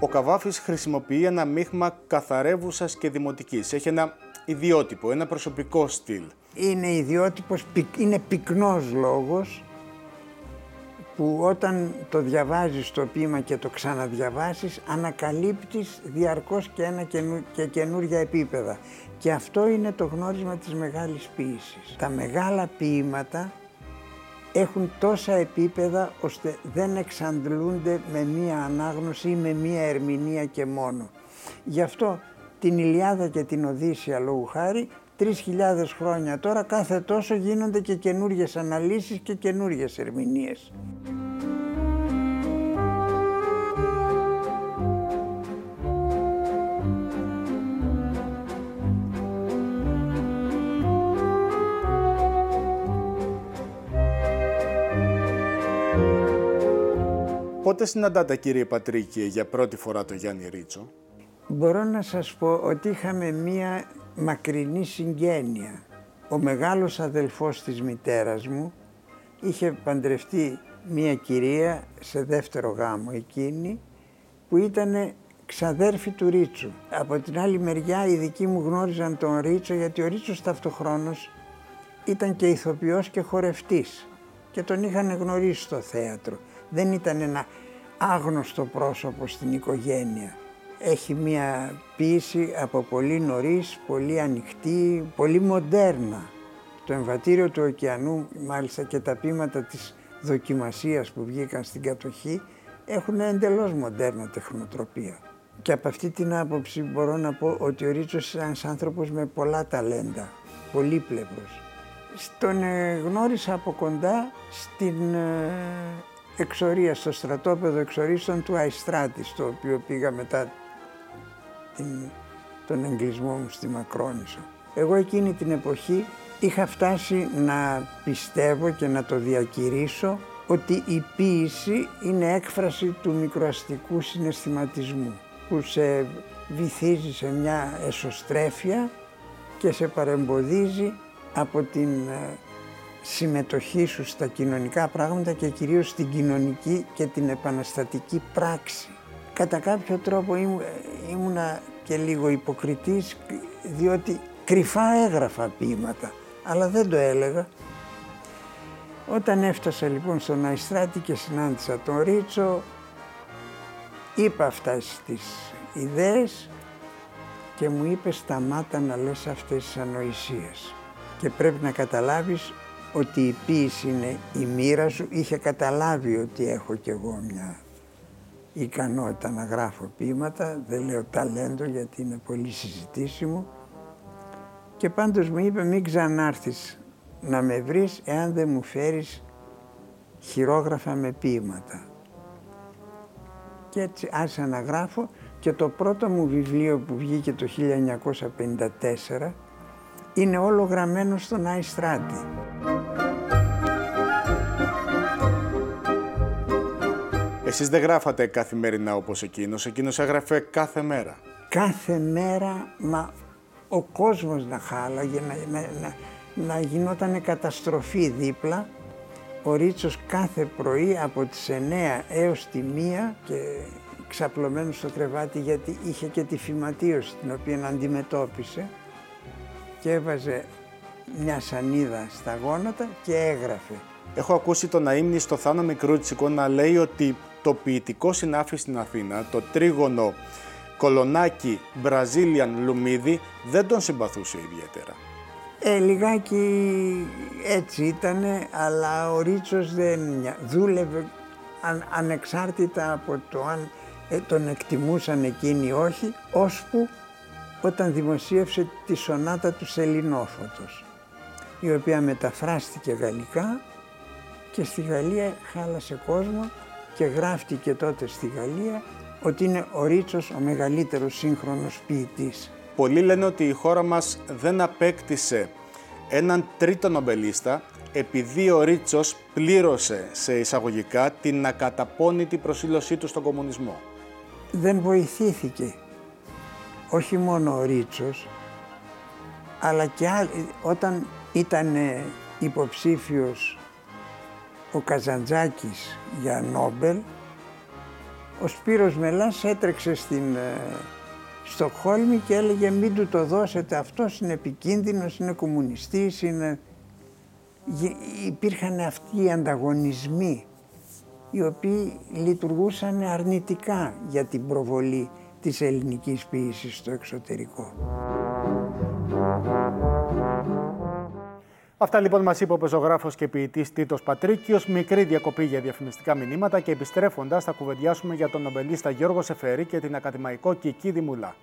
Ο Καβάφης χρησιμοποιεί ένα μείγμα καθαρεύουσας και δημοτικής. Έχει ένα ιδιότυπο, ένα προσωπικό στυλ. Είναι ιδιότυπος, είναι πυκνός λόγος που όταν το διαβάζεις το ποίημα και το ξαναδιαβάσεις ανακαλύπτεις διαρκώς και ένα και καινούργια επίπεδα. Και αυτό είναι το γνώρισμα της μεγάλης ποίησης. Τα μεγάλα ποίηματα έχουν τόσα επίπεδα ώστε δεν εξαντλούνται με μία ανάγνωση ή με μία ερμηνεία και μόνο. Γι' αυτό την Ηλιάδα και την Οδύσσια λόγου χάρη 3.000 χρόνια τώρα κάθε τόσο γίνονται και καινούργιες αναλύσεις και καινούργιες ερμηνείες. Πότε συναντάτε κύριε Πατρίκη για πρώτη φορά το Γιάννη Ρίτσο; Μπορώ να σας πω ότι είχαμε μία μακρινή συγγένεια. Ο μεγάλος αδελφός της μητέρας μου είχε παντρευτεί μία κυρία σε δεύτερο γάμο εκείνη που ήταν ξαδέρφη του Ρίτσου. Από την άλλη μεριά οι δικοί μου γνώριζαν τον Ρίτσο γιατί ο Ρίτσος ταυτοχρόνως ήταν και ηθοποιός και χορευτής και τον είχαν γνωρίσει στο θέατρο. Δεν ήταν ένα άγνωστο πρόσωπο στην οικογένεια. Έχει μία ποίηση από πολύ νωρίς, πολύ ανοιχτή, πολύ μοντέρνα. Το εμβατήριο του ωκεανού, μάλιστα και τα ποίηματα της δοκιμασίας που βγήκαν στην κατοχή, έχουν εντελώς μοντέρνα τεχνοτροπία. Και από αυτή την άποψη μπορώ να πω ότι ο Ρίτσος είναι ένας άνθρωπος με πολλά ταλέντα, πολύπλευρος. Τον ε, γνώρισα από κοντά στην ε, εξορία, στο στρατόπεδο εξορίστων του Αϊστράτης, στο οποίο πήγα μετά την, τον εγκλισμό μου στη Μακρόνισο. Εγώ εκείνη την εποχή είχα φτάσει να πιστεύω και να το διακηρύσω ότι η ποίηση είναι έκφραση του μικροαστικού συναισθηματισμού που σε βυθίζει σε μια εσωστρέφεια και σε παρεμποδίζει από την ε, συμμετοχή σου στα κοινωνικά πράγματα και κυρίως στην κοινωνική και την επαναστατική πράξη. Κατά κάποιο τρόπο ήμουνα και λίγο υποκριτής διότι κρυφά έγραφα ποίηματα, αλλά δεν το έλεγα. Όταν έφτασα λοιπόν στον Αϊστράτη και συνάντησα τον Ρίτσο, είπα αυτές τις ιδέες και μου είπες σταμάτα να λες αυτές τις ανοησίες και πρέπει να καταλάβεις ότι η ποίηση είναι η μοίρα σου. Είχε καταλάβει ότι έχω κι εγώ μια ικανότητα να γράφω ποίηματα, δεν λέω ταλέντο γιατί είναι πολύ συζητήσιμο και πάντως μου είπε μην ξανάρθεις να με βρεις εάν δεν μου φέρεις χειρόγραφα με ποίηματα. Και έτσι άρχισα να γράφω και το πρώτο μου βιβλίο που βγήκε το 1954 είναι όλο γραμμένο στον Αϊστράτη. Εσείς δεν γράφατε καθημερινά όπως εκείνος, εκείνος έγραφε κάθε μέρα. Κάθε μέρα, μα ο κόσμος να χάλαγε, να, να, να, να γινόταν καταστροφή δίπλα. Ο Ρίτσος κάθε πρωί από τις 9 έως τη 1 και ξαπλωμένος στο κρεβάτι γιατί είχε και τη φυματίωση την οποία αντιμετώπισε και έβαζε μια σανίδα στα γόνατα και έγραφε. Έχω ακούσει τον Αίμνη στο Θάνο Μικρούτσικο να λέει ότι το ποιητικό συνάφι στην Αθήνα, το τρίγωνο κολονάκι Brazilian Λουμίδι, δεν τον συμπαθούσε ιδιαίτερα. Ε, λιγάκι έτσι ήτανε, αλλά ο Ρίτσος δεν δούλευε αν, ανεξάρτητα από το αν ε, τον εκτιμούσαν εκείνοι όχι, ώσπου όταν δημοσίευσε τη σονάτα του Σελινόφωτος, η οποία μεταφράστηκε γαλλικά και στη Γαλλία χάλασε κόσμο και γράφτηκε τότε στη Γαλλία ότι είναι ο Ρίτσος ο μεγαλύτερος σύγχρονος ποιητής. Πολλοί λένε ότι η χώρα μας δεν απέκτησε έναν τρίτο νομπελίστα επειδή ο Ρίτσος πλήρωσε σε εισαγωγικά την ακαταπώνητη προσήλωσή του στον κομμουνισμό. Δεν βοηθήθηκε όχι μόνο ο Ρίτσος, αλλά και άλλοι, όταν ήταν υποψήφιος ο Καζαντζάκης για Νόμπελ, ο Σπύρος Μελάς έτρεξε στην ε, Στοκχόλμη και έλεγε μην του το δώσετε, αυτός είναι επικίνδυνος, είναι κομμουνιστής, είναι... Υπήρχαν αυτοί οι ανταγωνισμοί οι οποίοι λειτουργούσαν αρνητικά για την προβολή της ελληνικής ποίησης στο εξωτερικό. Αυτά λοιπόν μας είπε ο πεζογράφος και ποιητής Τίτος Πατρίκιος. Μικρή διακοπή για διαφημιστικά μηνύματα και επιστρέφοντας θα κουβεντιάσουμε για τον νομπελίστα Γιώργο Σεφέρη και την ακαδημαϊκό Κική Δημουλά.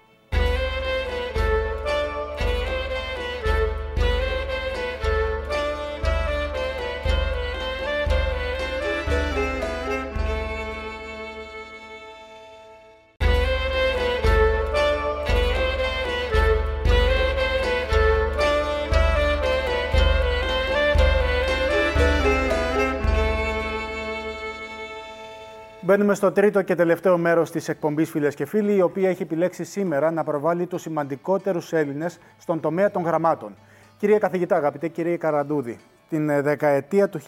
Μπαίνουμε στο τρίτο και τελευταίο μέρος της εκπομπής, φίλες και φίλοι, η οποία έχει επιλέξει σήμερα να προβάλλει τους σημαντικότερους Έλληνες στον τομέα των γραμμάτων. Κύριε καθηγητά, αγαπητέ κύριε Καραντούδη, την ε, δεκαετία του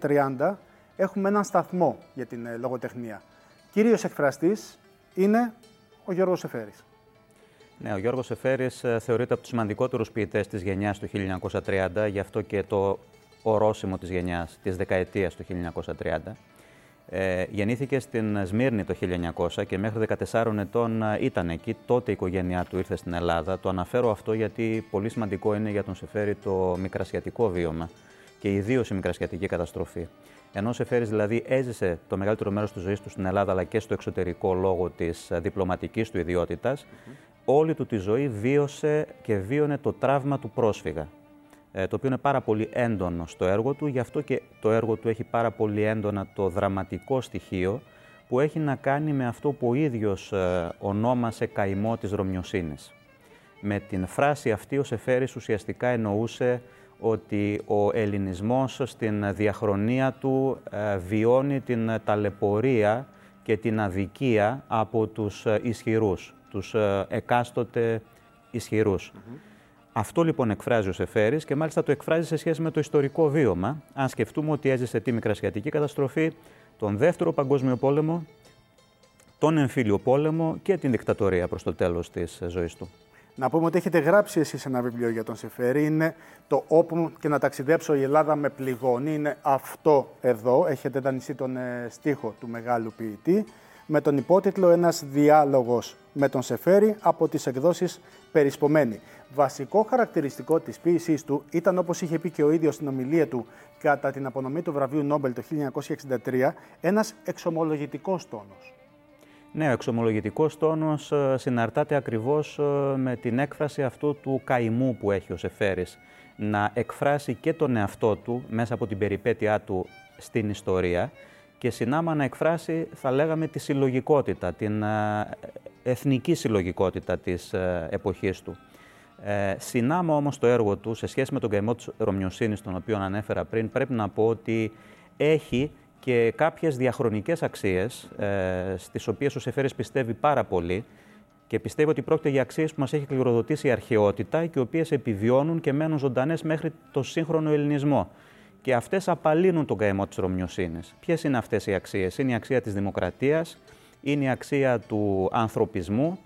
1930 έχουμε έναν σταθμό για την ε, λογοτεχνία. Κύριος εκφραστής είναι ο Γιώργος Εφέρη. Ναι, ο Γιώργος Εφέρη ε, θεωρείται από τους σημαντικότερους ποιητές της γενιάς του 1930, γι' αυτό και το ορόσημο της γενιάς της δεκαετίας του 1930. Ε, γεννήθηκε στην Σμύρνη το 1900 και μέχρι 14 ετών ε, ήταν εκεί. Τότε η οικογένειά του ήρθε στην Ελλάδα. Το αναφέρω αυτό γιατί πολύ σημαντικό είναι για τον Σεφέρη το μικρασιατικό βίωμα και ιδίως η μικρασιατική καταστροφή. Ενώ ο Σεφέρης δηλαδή έζησε το μεγαλύτερο μέρος της ζωής του στην Ελλάδα αλλά και στο εξωτερικό λόγω της ε, διπλωματικής του ιδιότητας, όλη του τη ζωή βίωσε και βίωνε το τραύμα του πρόσφυγα. Ε, το οποίο είναι πάρα πολύ έντονο στο έργο του, γι' αυτό και το έργο του έχει πάρα πολύ έντονα το δραματικό στοιχείο που έχει να κάνει με αυτό που ο ίδιος ε, ονόμασε καημό της Ρωμιοσύνης. Με την φράση αυτή ο Σεφέρης ουσιαστικά εννοούσε ότι ο ελληνισμός στην διαχρονία του ε, βιώνει την ταλαιπωρία και την αδικία από τους ισχυρούς, τους εκάστοτε ισχυρούς. Αυτό λοιπόν εκφράζει ο Σεφέρης και μάλιστα το εκφράζει σε σχέση με το ιστορικό βίωμα. Αν σκεφτούμε ότι έζησε τη μικρασιατική καταστροφή, τον Δεύτερο Παγκόσμιο Πόλεμο, τον Εμφύλιο Πόλεμο και την δικτατορία προς το τέλος της ζωής του. Να πούμε ότι έχετε γράψει εσείς ένα βιβλίο για τον Σεφέρη. Είναι το «Όπου και να ταξιδέψω η Ελλάδα με πληγώνει». Είναι αυτό εδώ. Έχετε δανειστεί τον ε, στίχο του μεγάλου ποιητή με τον υπότιτλο «Ένας διάλογος με τον Σεφέρη» από τις εκδόσεις «Περισπομένη». Βασικό χαρακτηριστικό της ποίησής του ήταν, όπως είχε πει και ο ίδιος στην ομιλία του κατά την απονομή του βραβείου Νόμπελ το 1963, ένας εξομολογητικός τόνος. Ναι, ο εξομολογητικός τόνος ε, συναρτάται ακριβώς ε, με την έκφραση αυτού του καημού που έχει ο Σεφέρης. Να εκφράσει και τον εαυτό του μέσα από την περιπέτειά του στην ιστορία και συνάμα να εκφράσει, θα λέγαμε, τη συλλογικότητα, την ε, εθνική συλλογικότητα της εποχής του. Ε, συνάμα όμως το έργο του, σε σχέση με τον καημό της Ρωμιοσύνης, τον οποίο ανέφερα πριν, πρέπει να πω ότι έχει και κάποιες διαχρονικές αξίες, ε, στις οποίες ο Σεφέρης πιστεύει πάρα πολύ και πιστεύει ότι πρόκειται για αξίες που μας έχει κληροδοτήσει η αρχαιότητα και οι οποίες επιβιώνουν και μένουν ζωντανές μέχρι το σύγχρονο ελληνισμό. Και αυτές απαλύνουν τον καημό της Ρωμιοσύνης. Ποιες είναι αυτές οι αξίες; Είναι η αξία της δημοκρατίας, είναι η αξία του ανθρωπισμού,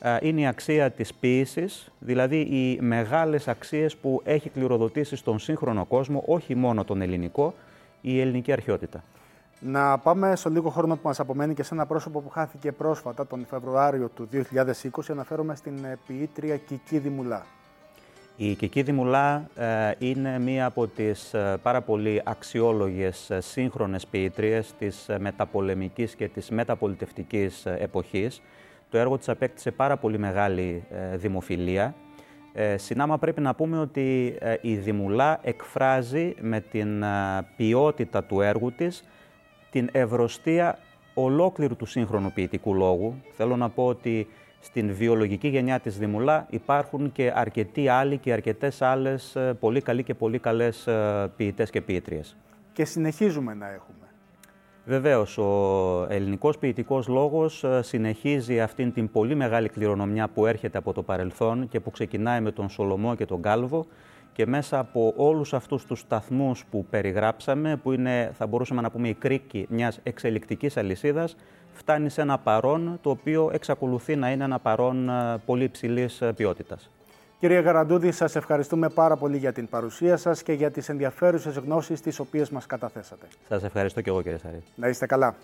ε, είναι η αξία της ποίησης, δηλαδή οι μεγάλες αξίες που έχει κληροδοτήσει στον σύγχρονο κόσμο, όχι μόνο τον ελληνικό, η ελληνική αρχαιότητα. Να πάμε στο λίγο χρόνο που μας απομένει και σε ένα πρόσωπο που χάθηκε πρόσφατα τον Φεβρουάριο του 2020. Αναφέρομαι στην ε, ποιήτρια Κική Δημουλά. Η Κική Δημουλά ε, είναι μία από τις πάρα πολύ αξιόλογες σύγχρονες ποιήτριες της μεταπολεμικής και της μεταπολιτευτικής εποχής. Το έργο της απέκτησε πάρα πολύ μεγάλη ε, δημοφιλία. Ε, συνάμα πρέπει να πούμε ότι ε, η Δημουλά εκφράζει με την ποιότητα του έργου της την ευρωστία ολόκληρου του σύγχρονου ποιητικού λόγου. Θέλω να πω ότι στην βιολογική γενιά της Δημουλά υπάρχουν και αρκετοί άλλοι και αρκετές άλλες πολύ καλοί και πολύ καλές ποιητές και ποιήτριες. Και συνεχίζουμε να έχουμε. Βεβαίως, ο ελληνικός ποιητικός λόγος ε, συνεχίζει αυτήν την πολύ μεγάλη κληρονομιά που έρχεται από το παρελθόν και που ξεκινάει με τον Σολομό και τον Κάλβο και μέσα από όλους αυτούς τους σταθμούς που περιγράψαμε, που είναι, θα μπορούσαμε να πούμε, η κρίκη μιας εξελικτικής αλυσίδας, φτάνει σε ένα παρόν το οποίο εξακολουθεί να είναι ένα παρόν ε, πολύ υψηλής ε, ποιότητας. Κύριε Γαραντούδη, σας ευχαριστούμε πάρα πολύ για την παρουσία σας και για τις ενδιαφέρουσες γνώσεις τις οποίες μας καταθέσατε. Σας ευχαριστώ και εγώ κύριε Σαρή. Να είστε καλά.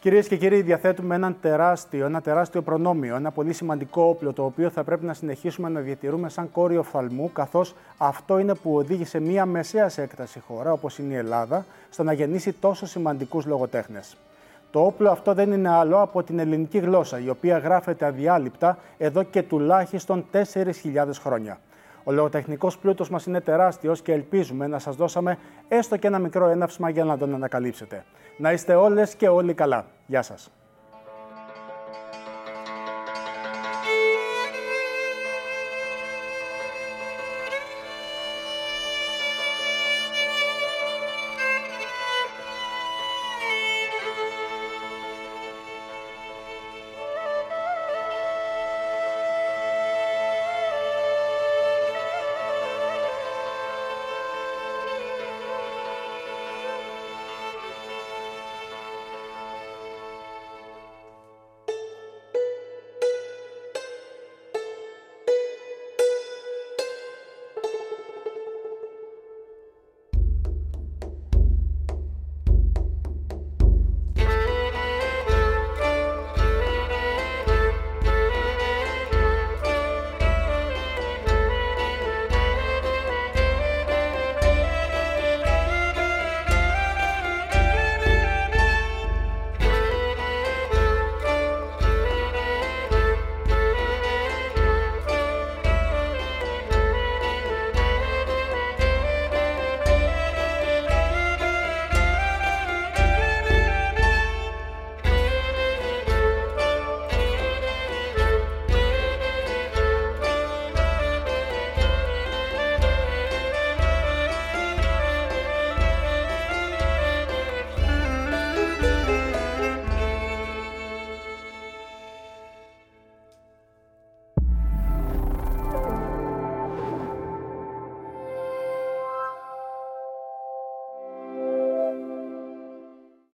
Κυρίες και κύριοι, διαθέτουμε έναν τεράστιο, ένα τεράστιο προνόμιο, ένα πολύ σημαντικό όπλο, το οποίο θα πρέπει να συνεχίσουμε να διατηρούμε σαν κόριο φαλμού, καθώς αυτό είναι που οδήγησε μία μεσαία σε έκταση χώρα, όπως είναι η Ελλάδα, στο να γεννήσει τόσο σημαντικούς λογοτέχνες. Το όπλο αυτό δεν είναι άλλο από την ελληνική γλώσσα, η οποία γράφεται αδιάλειπτα εδώ και τουλάχιστον 4.000 χρόνια. Ο λογοτεχνικός πλούτος μας είναι τεράστιος και ελπίζουμε να σας δώσαμε έστω και ένα μικρό έναυσμα για να τον ανακαλύψετε. Να είστε όλες και όλοι καλά. Γεια σας.